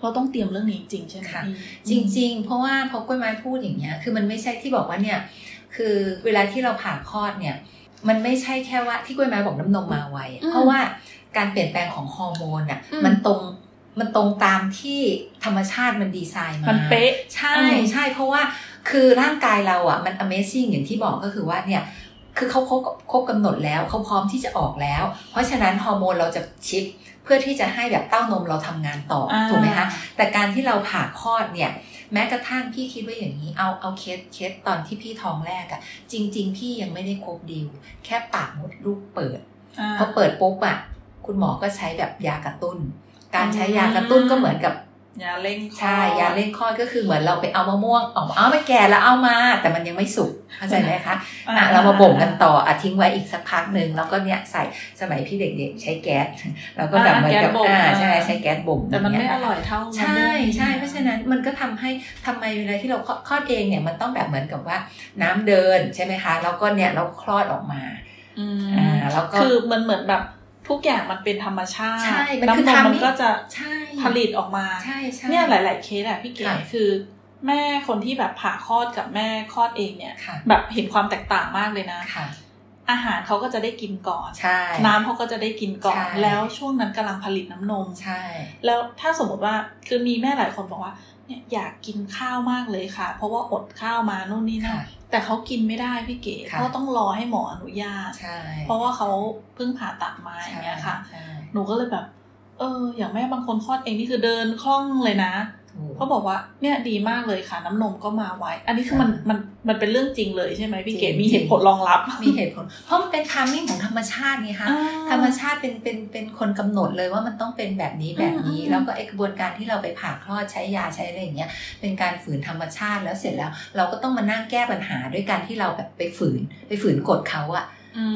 เราต้องเตรียมเรื่องนี้จริงใช่ไหมค่ะพี่จริง ๆ เพราะว่าพอกล้วยไม้พูดอย่างเงี้ยคือมันไม่ใช่ที่บอกว่าเนี่ยคือเวลาที่เราผ่าคลอดเนี่ยมันไม่ใช่แค่ว่าที่กล้วยไม้บอกน้ำนมมาไวอะอืมเพราะว่าการเปลี่ยนแปลงของฮอร์โมนอะอืมมันตรงมันตรงตามที่ธรรมชาติมันดีไซน์มา มันเป๊ะ ใช่อืมใช่เพราะว่าคือร่างกายเราอะมัน Amazing อย่างที่บอกก็คือว่าเนี่ย คือเขาครบครบกำหนดแล้วเขาพร้อมที่จะออกแล้ว เพราะฉะนั้นฮอร์โมนเราจะ shift เพื่อที่จะให้แบบเต้านมเราทำงานต่อออ่าถูกไหมคะแต่การที่เราผ่าคลอดเนี่ย แม้กระทั่งพี่คิดว่าอย่างนี้เอาเอา case case ตอนที่พี่ท้องแรกอะจริง ๆ พี่ยังไม่ได้ครบ due แค่ปากมดลูกเปิดอ่าพอเปิดปุ๊บอะคุณหมอก็ใช้แบบยากระตุ้น การใช้อืมยากระตุ้นก็เหมือนกับ ยาเร่งคลอดใช่ยาเร่งคลอดก็คือเหมือนเราไปเอามะม่วงออกมาเอามาแก่แล้วเอามา แต่มันยังไม่สุกเข้าใจไหมคะอะเรามาบ่มกันต่ออะทิ้งไว้อีกสักพักหนึ่งแล้วก็เนี่ยใส่สมัยพี่เด็กๆ ใช้แก๊สแล้วก็แบบเหมือนกับอ่าใช่ใช้แก๊สบ่มแต่มันไม่างอเงี้ร่อยเท่าใช่ใช่เพราะฉะนั้นมันก็ทำให้ทำไมเวลาที่เราคลอดเองเนี่ยมันต้องแบบเหมือนกับว่าน้ำเดินใช่ไหมคะแล้วก็เนี่ยเราคลอดออกมาอืมอ่าแล้วก็คือมันเหมือนแบบ ทุกอย่างมันเป็นธรรมชาติใช่มันน้ำคืนอมทำมันให้ก็จะใช่ผลิตออกมาใช่ใช่เนี่ยหลาย ๆ เคสอะพี่เก๋ค่ะคือแม่คนที่แบบผ่าคลอดกับแม่คลอดเองเนี่ยค่ะแบบเห็นความแตกต่างมากเลยนะค่ะอาหารเขาก็จะได้กินก่อนใช่น้ำเขาก็จะได้กินก่อนใช่แล้วช่วงนั้นกำลังผลิตน้ำนมใช่ แล้วถ้าสมมติว่าคือมีแม่หลายคนบอกว่า เนี่ยอยากกินข้าวมากเลยค่ะ เพราะว่าอดข้าวมานู่นนี่นั่นค่ะแต่เขากินไม่ได้พี่เก๋ค่ะเพราะต้องรอให้หมออนุญาตใช่เพราะว่าเขาเพิ่งผ่าตัดมาอย่างเงี้ยค่ะใช่หนูก็เลยแบบ เออ อย่างแม่บางคนคลอดเองนี่คือเดินคล่องเลยนะถูก เขาบอกว่าเนี่ยดีมากเลยค่ะ น้ำนมก็มาไวอันนี้คือมันค่ะมันมันเป็นเรื่องจริงเลยใช่ไหมพี่เกดจริงมีเหตุผลรองรับ มีเหตุผล เพราะมันเป็นทามมิ่งของธรรมชาติไงคะอ่าธรรมชาติเป็นเป็นเป็นคนกำหนดเลยว่ามันต้องเป็นแบบนี้แบบนี้อืมแล้วก็ไอกระบวนการที่เราไปผ่าคลอดใช้ยาใช้อะไรอย่างเงี้ยเป็นการฝืนธรรมชาติแล้วเสร็จแล้ว เราก็ต้องมานั่งแก้ปัญหาด้วยการที่เราแบบไปฝืนไปฝืนกดเขาอะ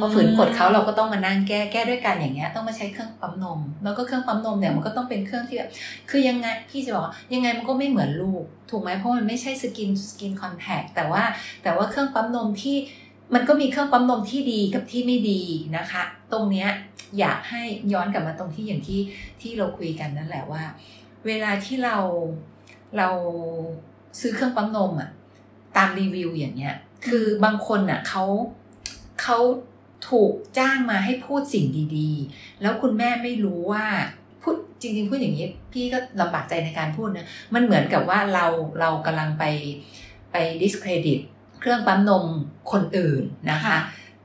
พอฝืนกดเขาเราก็ต้องมานั่งแก้แก้ด้วยกันอย่างเงี้ยต้องมาใช้เครื่องปั๊มนม แล้วก็เครื่องปั๊มนมเนี่ยมันก็ต้องเป็นเครื่องที่แบบคือยังไงพี่จะบอกว่ายังไงมันก็ไม่เหมือนลูก ถูกไหมเพราะมันไม่ใช่ skin skin contact แต่ว่าแต่ว่าเครื่องปั๊มนมที่มันก็มีเครื่องปั๊มนมที่ดีกับที่ไม่ดีนะคะ ตรงเนี้ยอยากให้ย้อนกลับมาตรงที่อย่างที่ที่เราคุยกันนั่นแหละว่า เวลาที่เราเราซื้อเครื่องปั๊มนมอะตามรีวิวอย่างเงี้ย คือบางคนอะเขา เขาถูกจ้างมาให้พูดสิ่งดีๆ แล้วคุณแม่ไม่รู้ว่าพูดจริงๆพูดอย่างนี้ พี่ก็ลำบากใจในการพูดนะ มันเหมือนกับว่าเราเรากำลังไปไป discredit เครื่องปั๊มนมคนอื่นนะคะค่ะ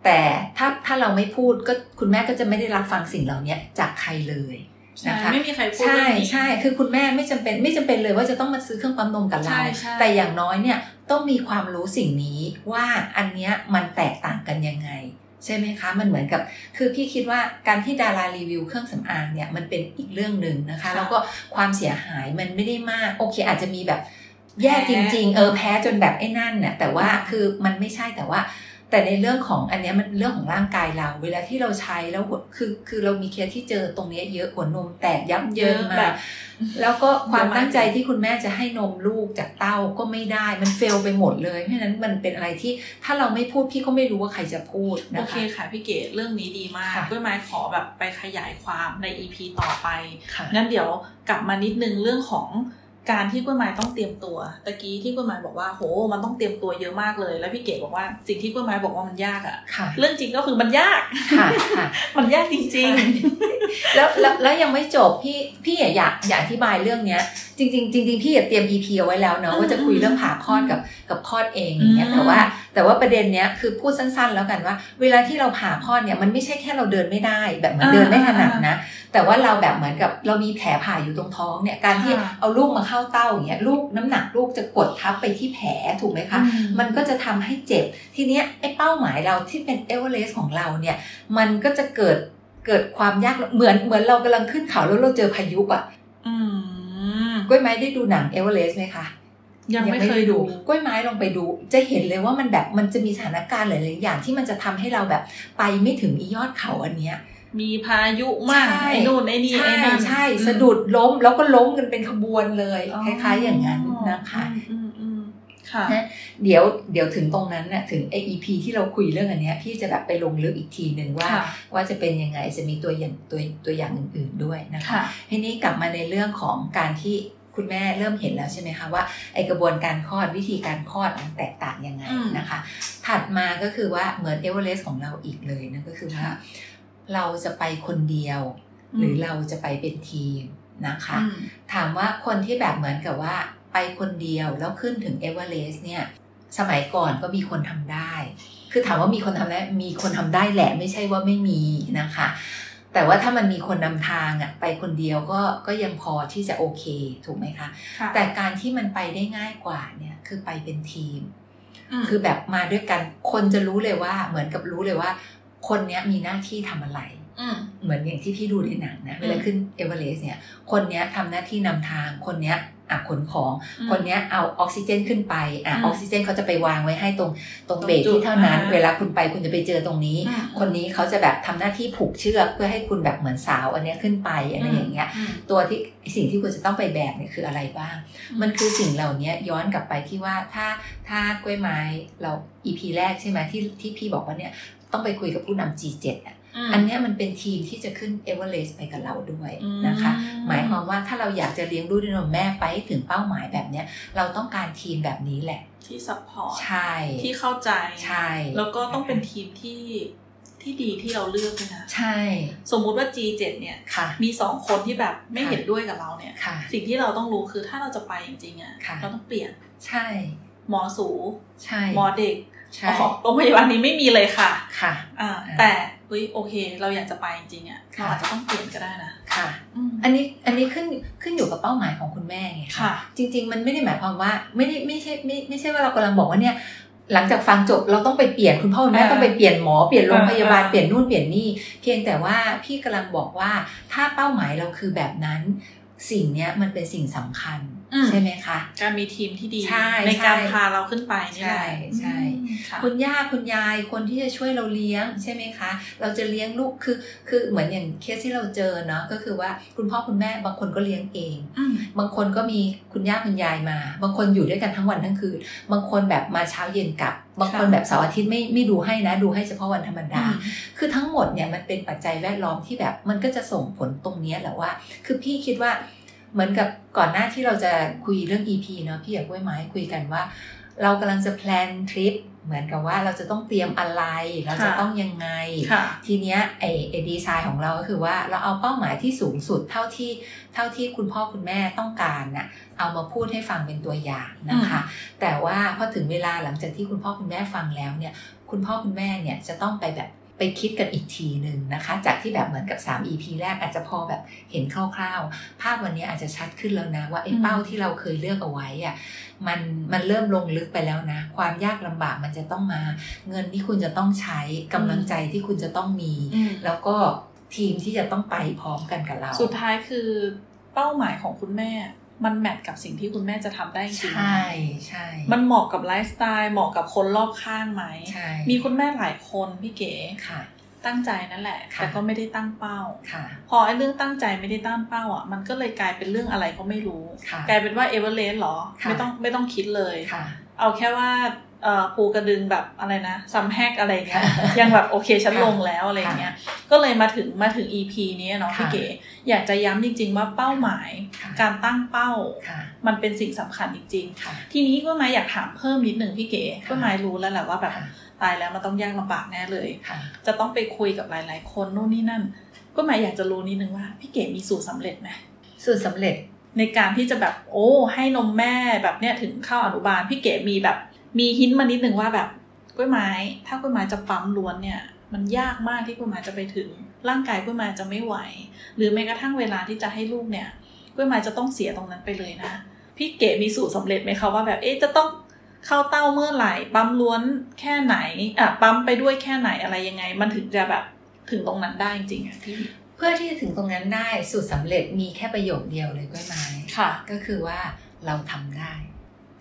แต่ถ้าถ้าเราไม่พูดก็คุณแม่ก็จะไม่ได้รับฟังสิ่งเหล่านี้จากใครเลยใช่นะคะไม่มีใครพูดใช่เรื่องนี้ใช่คือคุณแม่ไม่จำเป็นไม่จำเป็นเลยว่าจะต้องมาซื้อเครื่องปั๊มนมกับเราใช่ใช่แต่อย่างน้อยเนี่ย ต้องมีความรู้สิ่งนี้ว่าอันเนี้ยมันแตกต่างกันยังไง ใช่ไหมคะ มันเหมือนกับ คือพี่คิดว่าการที่ดารารีวิวเครื่องสำอางเนี่ยมันเป็นอีกเรื่องหนึ่งนะคะ แล้วก็ความเสียหายมันไม่ได้มาก โอเค อาจจะมีแบบแย่จริง ๆ เออแพ้จนแบบไอ้นั่นเนี่ยแต่ว่าคือมันไม่ใช่แต่ว่า แต่ในเรื่องของอันเนี้ยมันเรื่องของร่างกายเรา เวลาที่เราใช้แล้วหัวคือคือเรามีเคสที่เจอตรงเนี้ยเยอะหัวนมแตกยับเยินเยอะมาแบบแล้วก็ความเยอะมากตั้งใจที่คุณแม่จะให้นมลูกจากเต้าก็ไม่ได้มันเฟลไปหมดเลยเพราะฉะนั้นมันเป็นอะไรที่ถ้าเราไม่พูดพี่ก็ไม่รู้ว่าใครจะพูดโอนะเคคะค่ะพี่เกดเรื่องนี้ดีมากค่ะด้วยไม้ขอแบบไปขยายความใน EP ต่อไปค่ะงั้นเดี๋ยวกลับมานิดนึงเรื่องของ การที่กล้วยไม้ต้องเตรียมตัวตะกี้ที่กล้วยไม้บอกว่าโห มันต้องเตรียมตัวเยอะมากเลย แล้วพี่เก๋บอกว่าสิ่งที่กล้วยไม้บอกว่ามันยากอะค่ะ เรื่องจริงก็คือมันยากค่ะค่ะมันยากจริงแล้วแล้วแล้วยังไม่จบพี่พี่อยากอยากอธิบายเรื่องเนี้ย จริงๆจริงๆพี่เตรียม EP เอาไว้แล้วเนอะอืมว่าจะคุยเรื่องผ่าคลอดกับกับคลอดเองอย่างเงี้ยอืมแต่ว่า แต่ว่าประเด็นเนี้ยคือพูดสั้นๆ แล้วกันว่า เวลาที่เราผ่าคลอดเนี่ยมันไม่ใช่แค่เราเดินไม่ได้ แบบเหมือนเดินไม่ถนัดนะ แต่ว่าเราแบบเหมือนกับเรามีแผลผ่าอยู่ตรงท้องเนี่ยการที่ค่ะเอาลูกมาเข้าเต้าอย่างเงี้ยลูกน้ำหนักลูกจะกดทับไปที่แผลถูกไหมๆคะ มันก็จะทำให้เจ็บ ทีเนี้ยไอ้เป้าหมายเราที่เป็นเอเวอเรสต์ของเราเนี่ยมันก็จะเกิดเกิดความยากเหมือนเหมือนเรากำลังขึ้นเขาแล้วเราเจอพายุอะอืมกล้วยไม้ได้ดูหนังเอเวอเรสต์ไหมคะยังไม่เคยดูกล้วยไม้ลองไปดู จะเห็นเลยว่ามันแบบมันจะมีสถานการณ์หลายๆอย่างที่มันจะทำให้เราแบบไปไม่ถึงอียอดเขาอันเนี้ย มีพายุมากใช่ไอ้นู่นไอ้นี่ใช่ไอ้นั่นใช่อืมสะดุดล้มแล้วก็ล้มกันเป็นขบวนเลยอ๋อคล้ายๆ อย่างนั้นนะคะอืมอืมค่ะนะเดี๋ยวเดี๋ยวถึงตรงนั้นน่ะถึง EP ที่เราคุยเรื่องอันเนี้ยพี่จะแบบไปลงลึกอีกทีหนึ่งว่าค่ะว่าจะเป็นยังไงจะมีตัวอย่างตัวตัวอย่างอื่น ๆด้วยนะคะค่ะทีนี้กลับมาในเรื่องของการที่คุณแม่เริ่มเห็นแล้วใช่ไหมคะว่าไอกระบวนการคลอดวิธีการคลอดมันแตกต่างยังไงอืมนะคะ ถัดมาก็คือว่าเหมือนเอเวอเรสต์ของเราอีกเลยนะก็คือว่าค่ะ เราจะไปคนเดียว หรือเราจะไปเป็นทีมนะคะอืมถามว่าคนที่แบบเหมือนกับว่าไปคนเดียวแล้วขึ้นถึงเอเวอเรสต์เนี่ย สมัยก่อนก็มีคนทำได้ คือถามว่ามีคนทำได้มีคนทำได้แหละไม่ใช่ว่าไม่มีนะคะ แต่ว่าถ้ามันมีคนนำทางอะไปคนเดียวก็ก็ยังพอที่จะโอเคถูกไหมคะค่ะแต่การที่มันไปได้ง่ายกว่าเนี่ยคือไปเป็นทีมมคือแบบมาด้วยกันคนจะรู้เลยว่าเหมือนกับรู้เลยว่า คนเนี้ยมีหน้าที่ทำอะไรเหมือนอย่างที่พี่ดูในหนังนะเวลาขึ้นเอเวอเรสต์เนี่ย คนเนี้ยทำหน้าที่นำทางคนเนี้ยอะขนของ คนเนี้ยเอาออกซิเจนขึ้นไปอะออกซิเจนเขาจะไปวางไว้ให้ตรงตรง base ที่เท่านั้น เวลาคุณไปคุณจะไปเจอตรงนี้ คนนี้เขาจะแบบทำหน้าที่ผูกเชือกเพื่อให้คุณแบบเหมือนสาวอันเนี้ยขึ้นไปอะไรอย่างเงี้ย ตัวที่สิ่งที่คุณจะต้องไปแบกเนี่ยคืออะไรบ้าง มันคือสิ่งเหล่านี้ย้อนกลับไปที่ว่าถ้าถ้ากล้วยไม้เรา EP แรกใช่ไหมที่ที่พี่บอกว่าเนี่ย ต้องไปคุยกับผู้นำ G7 อะอันนี้มันเป็นทีมที่จะขึ้นเอเวอเรสต์ไปกับเราด้วยนะคะ หมายความว่าถ้าเราอยากจะเลี้ยงดูด้วยนมแม่ไปถึงเป้าหมายแบบเนี้ยเราต้องการทีมแบบนี้แหละ ที่ support ใช่ที่เข้าใจใช่แล้วก็ต้องเป็นทีมที่ที่ดีที่เราเลือกนะใช่ สมมุติว่า G7 เนี่ยมีสองคนที่แบบไม่เห็นด้วยกับเราเนี่ย สิ่งที่เราต้องรู้คือถ้าเราจะไปจริงๆอะเราต้องเปลี่ยนใช่ หมอสู ใช่ หมอเด็ก โรงพยาบาลนี้ไม่มีเลยค่ะค่ะอ่าแต่เฮ้ยโอเค เราอยากจะไปจริงๆอะเราอาจจะต้องเปลี่ยนก็ได้นะค่ะ อันนี้อันนี้ขึ้นขึ้นอยู่กับเป้าหมายของคุณแม่ไงค่ะ จริง ๆ มันไม่ได้หมายความว่าไม่ได้ไม่ใช่ไม่ไม่ใช่ว่าเรากำลังบอกว่าเนี่ยหลังจากฟังจบเราต้องไปเปลี่ยนคุณพ่อคุณแม่ต้องไปเปลี่ยนหมอเปลี่ยนโรงพยาบาลเปลี่ยนนู่นเปลี่ยนนี่เพียงแต่ว่าพี่กำลังบอกว่าถ้าเป้าหมายเราคือแบบนั้น สิ่งเนี้ยมันเป็นสิ่งสำคัญ ใช่ไหมคะการมีทีมที่ดีใในการพาเราขึ้นไปใช่ใช่คุณย่าคุณยายคนที่จะช่วยเราเลี้ยงใช่ไหมคะ เราจะเลี้ยงลูกคือคือเหมือนอย่างเคสที่เราเจอเนาะก็คือว่าคุณพ่อคุณแม่บางคนก็เลี้ยงเอง บางคนก็มีคุณย่าคุณยายมา บางคนอยู่ด้วยกันทั้งวันทั้งคืนบางคนแบบมาเช้าเย็นกลับบางคนแบบเสาร์อาทิตย์ไม่ไม่ดูให้นะดูให้เฉพาะวันธรรมดา คือทั้งหมดเนี่ยมันเป็นปัจจัยแวดล้อมที่แบบมันก็จะส่งผลตรงนี้แหละว่า คือพี่คิดว่า เหมือนกับก่อนหน้าที่เราจะคุยเรื่อง EP เนาะพี่อยากกล้วยไม้คุยกันว่า เรากำลังจะแพลนทริปเหมือนกับว่าเราจะต้องเตรียมอะไร เราจะต้องยังไง ทีเนี้ยไอไอดีไซน์ของเราก็คือว่าเราเอาเป้าหมายที่สูงสุดเท่าที่เท่าที่คุณพ่อคุณแม่ต้องการน่ะเอามาพูดให้ฟังเป็นตัวอย่างนะคะ แต่ว่าพอถึงเวลาหลังจากที่คุณพ่อคุณแม่ฟังแล้วเนี่ย คุณพ่อคุณแม่เนี่ยจะต้องไปแบบ ไปคิดกันอีกทีหนึ่งนะคะ จากที่แบบเหมือนกับ 3 EP แรกอาจจะพอแบบเห็นคร่าวๆ ภาพวันนี้อาจจะชัดขึ้นแล้วนะว่าไอ้เป้าที่เราเคยเลือกเอาไว้อะมันมันเริ่มลงลึกไปแล้วนะ ความยากลำบากมันจะต้องมา เงินที่คุณจะต้องใช้กำลังใจที่คุณจะต้องมี แล้วก็ทีมที่จะต้องไปพร้อมกันกับเรา สุดท้ายคือเป้าหมายของคุณแม่ มันแมทกับสิ่งที่คุณแม่จะทำได้จริงใช่ใช่มันเหมาะกับไลฟ์สไตล์เหมาะกับคนรอบข้างไหมใช่มีคุณแม่หลายคนพี่เก๋ค่ะ ตั้งใจนั่นแหละ แต่ก็ไม่ได้ตั้งเป้าค่ะพอไอ้เรื่องตั้งใจไม่ได้ตั้งเป้าอะ มันก็เลยกลายเป็นเรื่องอะไรก็ไม่รู้ กลายเป็นว่าเอเวอเรสต์หรอ ไม่ต้องไม่ต้องคิดเลยเอาแค่ว่าเอ่อ ภูกระดึงแบบอะไรนะซำแฮกอะไรเงี้ยยังแบบโอเคฉันลงแล้วอะไรเงี้ยก็เลยมาถึงมาถึง EP นี้เนาะพี่เก๋อยากจะย้ำจริง ๆ ว่าเป้าหมายการตั้งเป้า มันเป็นสิ่งสำคัญจริง ๆ ทีนี้ก็มาอยากถามเพิ่มนิดหนึ่งพี่เก๋ก็หมายรู้แล้วแหละว่าแบบตายแล้วมันต้องยากลำบากแน่เลย จะต้องไปคุยกับหลาย ๆ คนนู่นนี่นั่น ก็หมายอยากจะรู้นิดนึงว่าพี่เก๋มีสูตรสาเร็จไหมสูตรสาเร็จในการที่จะแบบโอ้ให้นมแม่แบบเนี้ยถึงเข้าอนุบาลพี่เก๋มีแบบ มีหินมานิดนึงว่าแบบกล้วยไม้ ถ้ากล้วยไม้จะปั๊มล้วนเนี่ย มันยากมากที่กล้วยไม้จะไปถึง ร่างกายกล้วยไม้จะไม่ไหว หรือแม้กระทั่งเวลาที่จะให้ลูกเนี่ยกล้วยไม้จะต้องเสียตรงนั้นไปเลยนะ พี่เก๋มีสูตรสาเร็จไหมคะว่าแบบเอ๊ะจะต้องเข้าเต้าเมื่อไหร่ปั๊มล้วนแค่ไหนอะปั๊มไปด้วยแค่ไหนอะไรยังไง มันถึงจะแบบถึงตรงนั้นได้จริงๆอะพี่เพื่อที่จะถึงตรงนั้นได้สูตรสาเร็จมีแค่ประโยคเดียวเลยกล้วยไม้ค่ะ ก็คือว่าเราทำได้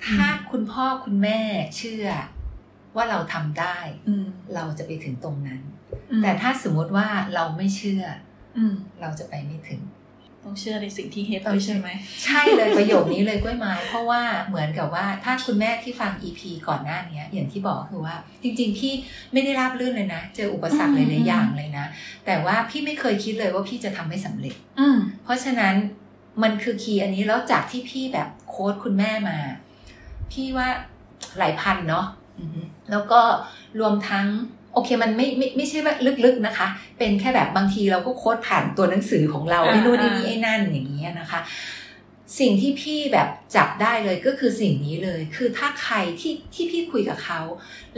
ถ้าคุณพ่อคุณแม่เชื่อว่าเราทำได้เราจะไปถึงตรงนั้น แต่ถ้าสมมติว่าเราไม่เชื่อเราจะไปไม่ถึง ต้องเชื่อในสิ่งที่เฮดใช่ไหม ใช่เลยประโยคนี้เลยกล้วยไม้เพราะว่าเหมือนกับว่าถ้าคุณแม่ที่ฟังอีพีก่อนหน้านี้อย่างที่บอกคือว่า จริงๆ พี่ไม่ได้ราบรื่นเลยนะ เจออุปสรรคหลายๆอย่างเลยนะ แต่ว่าพี่ไม่เคยคิดเลยว่าพี่จะทำให้สำเร็จ อืเพราะฉะนั้นมันคือคีย์อันนี้แล้วจากที่พี่แบบโค้ดคุณแม่มา พี่ว่าหลายพันเนาะแล้วก็รวมทั้งโอเคมันไม่ไม่ไม่ใช่ว่าลึกๆนะคะ เป็นแค่แบบบางทีเราก็โค้ดผ่านตัวหนังสือของเราไอ้นู่นไอ้นี่ไอ้นั่นอย่างเงี้ยนะคะ สิ่งที่พี่แบบจับได้เลยก็คือสิ่งนี้เลย คือถ้าใครที่ที่พี่คุยกับเขา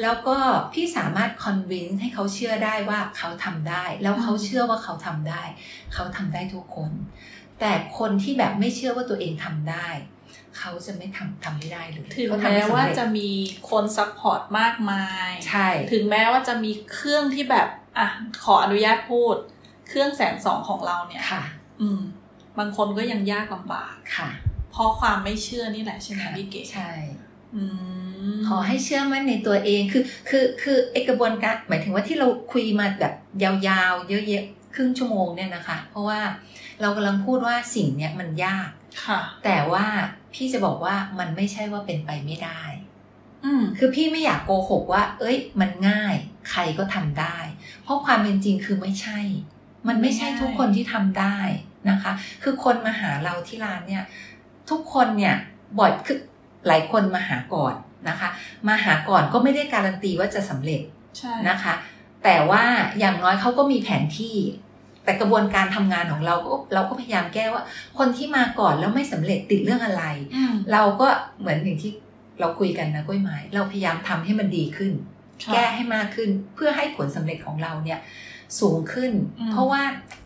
แล้วก็พี่สามารถคอนวินให้เขาเชื่อได้ว่าเขาทำได้ แล้วเขาเชื่อว่าเขาทำได้ เขาทำได้ทุกคน แต่คนที่แบบไม่เชื่อว่าตัวเองทำได้ เขาจะไม่ทำทำไม่ได้เลยถึงแม้ว่าจะมีคน support มากมายใช่ถึงแม้ว่าจะมีเครื่องที่แบบอะขออนุญาตพูด เครื่องแสนสองของเราเนี่ยค่ะ อืม บางคนก็ยังยากลำบากค่ะ เพราะความไม่เชื่อนี่แหละใช่ไหมพี่เก๋ใช่ อืมขอให้เชื่อมั่นในตัวเองคือ คือคือไอกระบวนการหมายถึงว่าที่เราคุยมาแบบยาวๆ เยอะๆครึ่งชั่วโมงเนี่ยนะคะ เพราะว่าเรากำลังพูดว่าสิ่งเนี้ยมันยากค่ะ แต่ว่าพี่จะบอกว่ามันไม่ใช่ว่าเป็นไปไม่ได้อืมคือพี่ไม่อยากโกหกว่า เอ้ย มันง่าย ใครก็ทำได้ เพราะความเป็นจริงคือไม่ใช่ มันไม่ใช่ทุกคนที่ทำได้นะคะ คือคนมาหาเราที่ร้านเนี่ย ทุกคนเนี่ยบ่อยคือหลายคนมาหาก่อนนะคะ มาหาก่อนก็ไม่ได้การันตีว่าจะสำเร็จใช่นะคะ แต่ว่าอย่างน้อยเขาก็มีแผนที่ แต่กระบวนการทำงานของเราก็เราก็พยายามแก้ว่า คนที่มาก่อนแล้วไม่สำเร็จติดเรื่องอะไรอืมเราก็เหมือนอย่างที่เราคุยกันนะกล้วยไม้เราพยายามทำให้มันดีขึ้นค่ะแก้ให้มากขึ้นเพื่อให้ผลสำเร็จของเราเนี่ยสูงขึ้นอืมเพราะว่า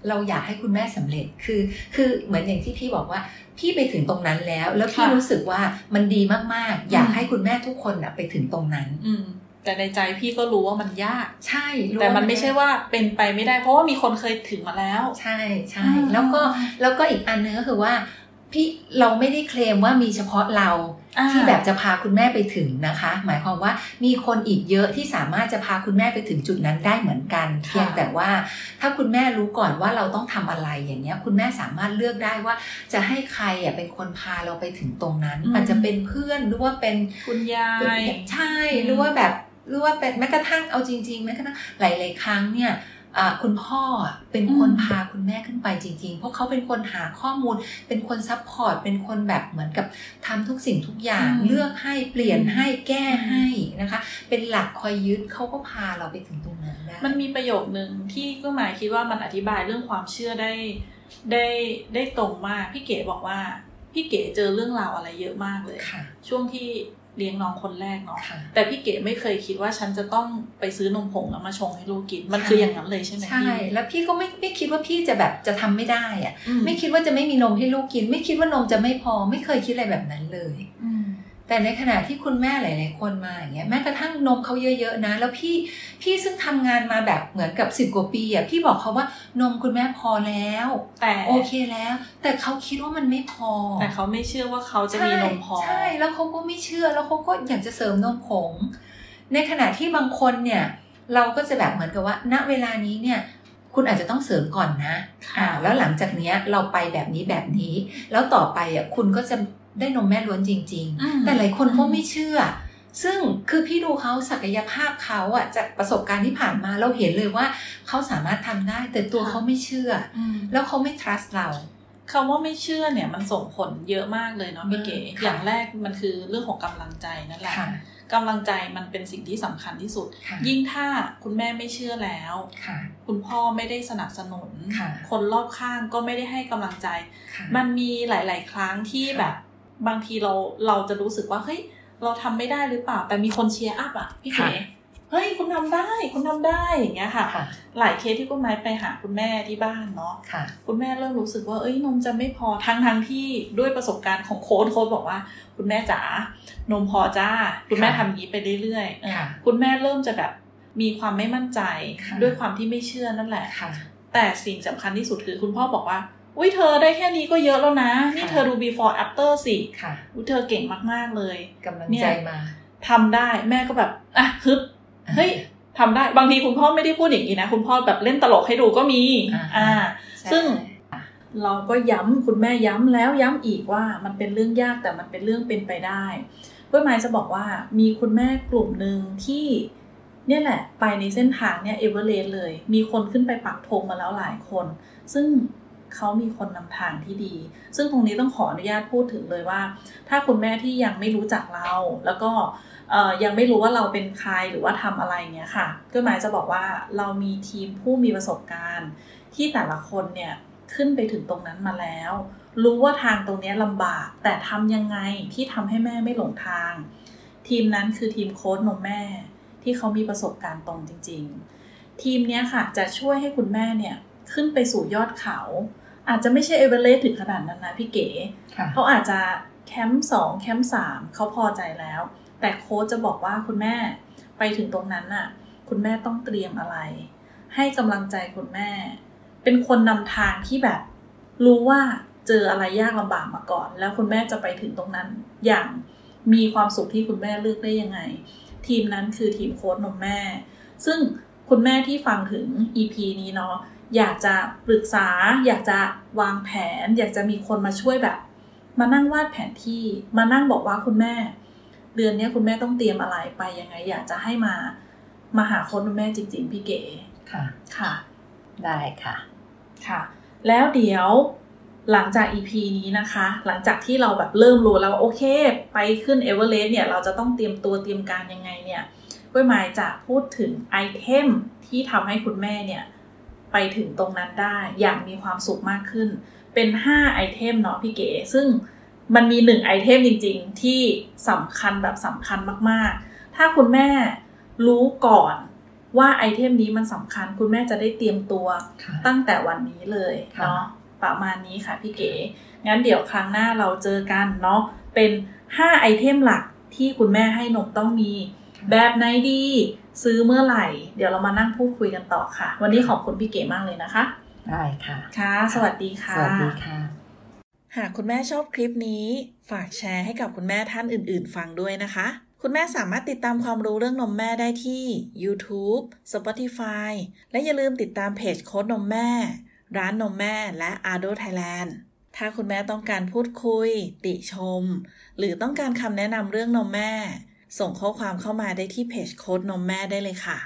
เราอยากให้คุณแม่สำเร็จคือ คือเหมือนอย่างที่พี่บอกว่าพี่ไปถึงตรงนั้นแล้ว แล้วพี่รู้สึกว่ามันดีมากๆ อยากให้คุณแม่ทุกคนนะไปถึงตรงนั้นอืม แต่ในใจพี่ก็รู้ว่ามันยาก ใช่รู้แต่มันว่าไม่ใช่ว่าเป็นไปไม่ได้ เพราะว่ามีคนเคยถึงมาแล้ว ใช่ใช่อืมแล้วก็แล้วก็อีกอันนึงก็คือว่าพี่เราไม่ได้เคลมว่ามีเฉพาะเราอ่าที่แบบจะพาคุณแม่ไปถึงนะคะ หมายความว่ามีคนอีกเยอะที่สามารถจะพาคุณแม่ไปถึงจุดนั้นได้เหมือนกัน เพียงแต่ว่าถ้าคุณแม่รู้ก่อนว่าเราต้องทำอะไรอย่างเงี้ย คุณแม่สามารถเลือกได้ว่าจะให้ใครอะเป็นคนพาเราไปถึงตรงนั้นอืมอาจจะเป็นเพื่อนหรือว่าเป็นคุณยายใช่อืมหรือว่าแบบ หรือว่าเป็นแม้กระทั่งเอาจริงๆแม้กระทั่งหลาย ๆ ครั้งเนี่ยอ่าคุณพ่ออะเป็นคนพาคุณแม่ขึ้นไปจริง ๆ เพราะเขาเป็นคนหาข้อมูล เป็นคน support เป็นคนแบบเหมือนกับทำทุกสิ่งทุกอย่างอืมเลือกให้เปลี่ยนให้แก้อืมให้นะคะ เป็นหลักคอยยึดเขาก็พาเราไปถึงตรงนั้นได้มันมีประโยคนึงที่ก็หมายคิดว่ามันอธิบายเรื่องความเชื่อได้ได้ได้ตรงมากพี่เก๋บอกว่าพี่เก๋เจอเรื่องราวอะไรเยอะมากเลยค่ะช่วงที่ เลี้ยงน้องคนแรกเนาะค่ะแต่พี่เก๋ไม่เคยคิดว่าฉันจะต้องไปซื้อนมผงแล้วมาชงให้ลูกกินมันใช่คืออย่างนั้นเลยใช่ไหมใช่พี่แล้วพี่ก็ไม่ไม่คิดว่าพี่จะแบบจะทำไม่ได้อะอืมไม่คิดว่าจะไม่มีนมให้ลูกกิน ไม่คิดว่านมจะไม่พอไม่เคยคิดอะไรแบบนั้นเลยอืม แต่ในขณะที่คุณแม่หลาย ๆ คนมาอย่างเงี้ยแม้กระทั่งนมเขาเยอะ ๆ นะ แล้วพี่พี่ซึ่งทำงานมาแบบเหมือนกับสิบกว่าปีอะพี่บอกเขาว่านมคุณแม่พอแล้วแต่โอเคแล้ว แต่เขาคิดว่ามันไม่พอ แต่เขาไม่เชื่อว่าเขาจะมีนมพอใช่แล้วเขาก็ไม่เชื่อแล้วเขาก็อยากจะเสริมนมผง ในขณะที่บางคนเนี่ย เราก็จะแบบเหมือนกับว่า ณเวลานี้เนี่ยคุณอาจจะต้องเสริมก่อนนะค่ะอ่า แล้วหลังจากเนี้ยเราไปแบบนี้แบบนี้ แล้วต่อไปอะคุณก็จะ ได้นมแม่ล้วนจริงๆอืมแต่หลายคนก็ไม่เชื่อ ซึ่งคือพี่ดูเขาศักยภาพเขาอะจากประสบการณ์ที่ผ่านมาเราเห็นเลยว่าเขาสามารถทำได้ แต่ตัวเขาไม่เชื่ออืมแล้วเขาไม่ trust เราคำว่าไม่เชื่อเนี่ยมันส่งผลเยอะมากเลยเนาะพี่เก๋ค่ะอย่างแรกมันคือเรื่องของกำลังใจนั่นแหละค่ะกำลังใจมันเป็นสิ่งที่สำคัญที่สุดค่ะยิ่งถ้าคุณแม่ไม่เชื่อแล้วค่ะคุณพ่อไม่ได้สนับสนุนค่ะคนรอบข้างก็ไม่ได้ให้กำลังใจค่ะมันมีหลาย ๆ ครั้งที่ค่ะแบบ บางทีเราเราจะรู้สึกว่าเฮ้ยเราทำไม่ได้หรือเปล่า แต่มีคนเชียร์อัพอะพี่เก๋เฮ้ยคุณทำได้คุณทำได้อย่างเงี้ยค่ะค่ะหลายเคสที่กุ้งไม้ไปหาคุณแม่ที่บ้านเนาะค่ะ คุณแม่เริ่มรู้สึกว่าเอ้ยนมจะไม่พอทั้งทั้งที่ด้วยประสบการณ์ของโค้ดโค้ดบอกว่า คุณแม่จ๋านมพอจ้า คุณแม่ค่ะทำอย่างนี้ไปเรื่อยๆเออค่ะคุณแม่เริ่มจะแบบมีความไม่มั่นใจค่ะด้วยความที่ไม่เชื่อนั่นแหละค่ะแต่สิ่งสำคัญที่สุดคือคุณพ่อบอกว่า อุ้ยเธอได้แค่นี้ก็เยอะแล้วนะ นี่ค่ะเธอดู before after สิค่ะอุ้ยเธอเก่งมาก ๆ เลยกำลังเนี่ยใจมาทำได้แม่ก็แบบอะฮึบเฮ้ยทำได้บางทีคุณพ่อไม่ได้พูดอย่างนี้นะ คุณพ่อแบบเล่นตลกให้ดูก็มี อ่าอ่าใช่ซึ่งเราก็ย้ำคุณแม่ย้ำแล้วย้ำอีกว่ามันเป็นเรื่องยากแต่มันเป็นเรื่องเป็นไปได้เพื่อหมายจะบอกว่ามีคุณแม่กลุ่มหนึ่งที่เนี่ยแหละ ไปในเส้นทางเนี่ยเอเวอเรสต์เลย มีคนขึ้นไปปักธงมาแล้วหลายคน ซึ่ง เขามีคนนำทางที่ดี ซึ่งตรงนี้ต้องขออนุญาตพูดถึงเลยว่า ถ้าคุณแม่ที่ยังไม่รู้จักเรา แล้วก็ยังไม่รู้ว่าเราเป็นใครหรือว่าทำอะไรเงี้ยค่ะ ก็หมายจะบอกว่าเรามีทีมผู้มีประสบการณ์ ที่แต่ละคนเนี่ยขึ้นไปถึงตรงนั้นมาแล้ว รู้ว่าทางตรงนี้ลำบาก แต่ทำยังไงที่ทำให้แม่ไม่หลงทาง ทีมนั้นคือทีมโค้ดนมแม่ ที่เขามีประสบการณ์ตรงจริง ๆ ทีมนี้ค่ะจะช่วยให้คุณแม่เนี่ย ขึ้นไปสู่ยอดเขา อาจจะไม่ใช่เอเวอเรสต์ถึงขนาดนั้นนะพี่เก๋ค่ะเขาอาจจะแคมป์สองแคมป์สามเขาพอใจแล้ว แต่โค้ชจะบอกว่าคุณแม่ไปถึงตรงนั้นน่ะ คุณแม่ต้องเตรียมอะไร ให้กำลังใจคุณแม่ เป็นคนนำทางที่แบบ รู้ว่าเจออะไรยากลำบากมาก่อน แล้วคุณแม่จะไปถึงตรงนั้น อย่างมีความสุขที่คุณแม่เลือกได้ยังไง ทีมนั้นคือทีมโค้ดนมแม่ ซึ่งคุณแม่ที่ฟังถึง EP นี้เนาะ อยากจะปรึกษา อยากจะวางแผน อยากจะมีคนมาช่วยแบบ มานั่งวาดแผนที่มานั่งบอกว่าคุณแม่ เดือนนี้คุณแม่ต้องเตรียมอะไรไปยังไง อยากจะให้มามาหาโค้ดนมแม่จริง ๆ พี่เก๋ค่ะค่ะ ได้ค่ะค่ะ แล้วเดี๋ยวหลังจาก EP นี้นะคะ หลังจากที่เราแบบเริ่มรู้แล้วว่าโอเค ไปขึ้นเอเวอเรสต์เนี่ย เราจะต้องเตรียมตัวเตรียมการยังไงเนี่ยก้วยหมายจะพูดถึง item ที่ทำให้คุณแม่เนี่ย ไปถึงตรงนั้นได้อย่างมีความสุขมากขึ้น เป็น 5 item เนาะพี่เก๋ ซึ่งมันมี 1 item จริง ๆ ที่สำคัญแบบสำคัญมากๆ ถ้าคุณแม่รู้ก่อนว่า item นี้มันสำคัญ คุณแม่จะได้เตรียมตัวค่ะตั้งแต่วันนี้เลยค่ะเนาะประมาณนี้ค่ะพี่เก๋ งั้นเดี๋ยวครั้งหน้าเราเจอกันเนาะเป็น 5 ไอเทมหลักที่คุณแม่ให้นมต้องมี แบบไหนดี ซื้อเมื่อไหร่ เดี๋ยวเรามานั่งพูดคุยกันต่อค่ะ วันนี้ขอบคุณพี่เก๋มากเลยนะคะ ได้ค่ะ ค่ะ สวัสดีค่ะ สวัสดีค่ะ หากคุณแม่ชอบคลิปนี้ ฝากแชร์ให้กับคุณแม่ท่านอื่น ๆ ฟังด้วยนะคะ คุณแม่สามารถติดตามความรู้เรื่องนมแม่ได้ที่ YouTube Spotify และอย่าลืมติดตามเพจโค้ดนมแม่ ร้านนมแม่และ Ardo Thailand ถ้าคุณแม่ต้องการพูดคุย ติชม หรือต้องการคำแนะนำเรื่องนมแม่ ส่งข้อความเข้ามาได้ที่เพจโค้ดนมแม่ได้เลยค่ะ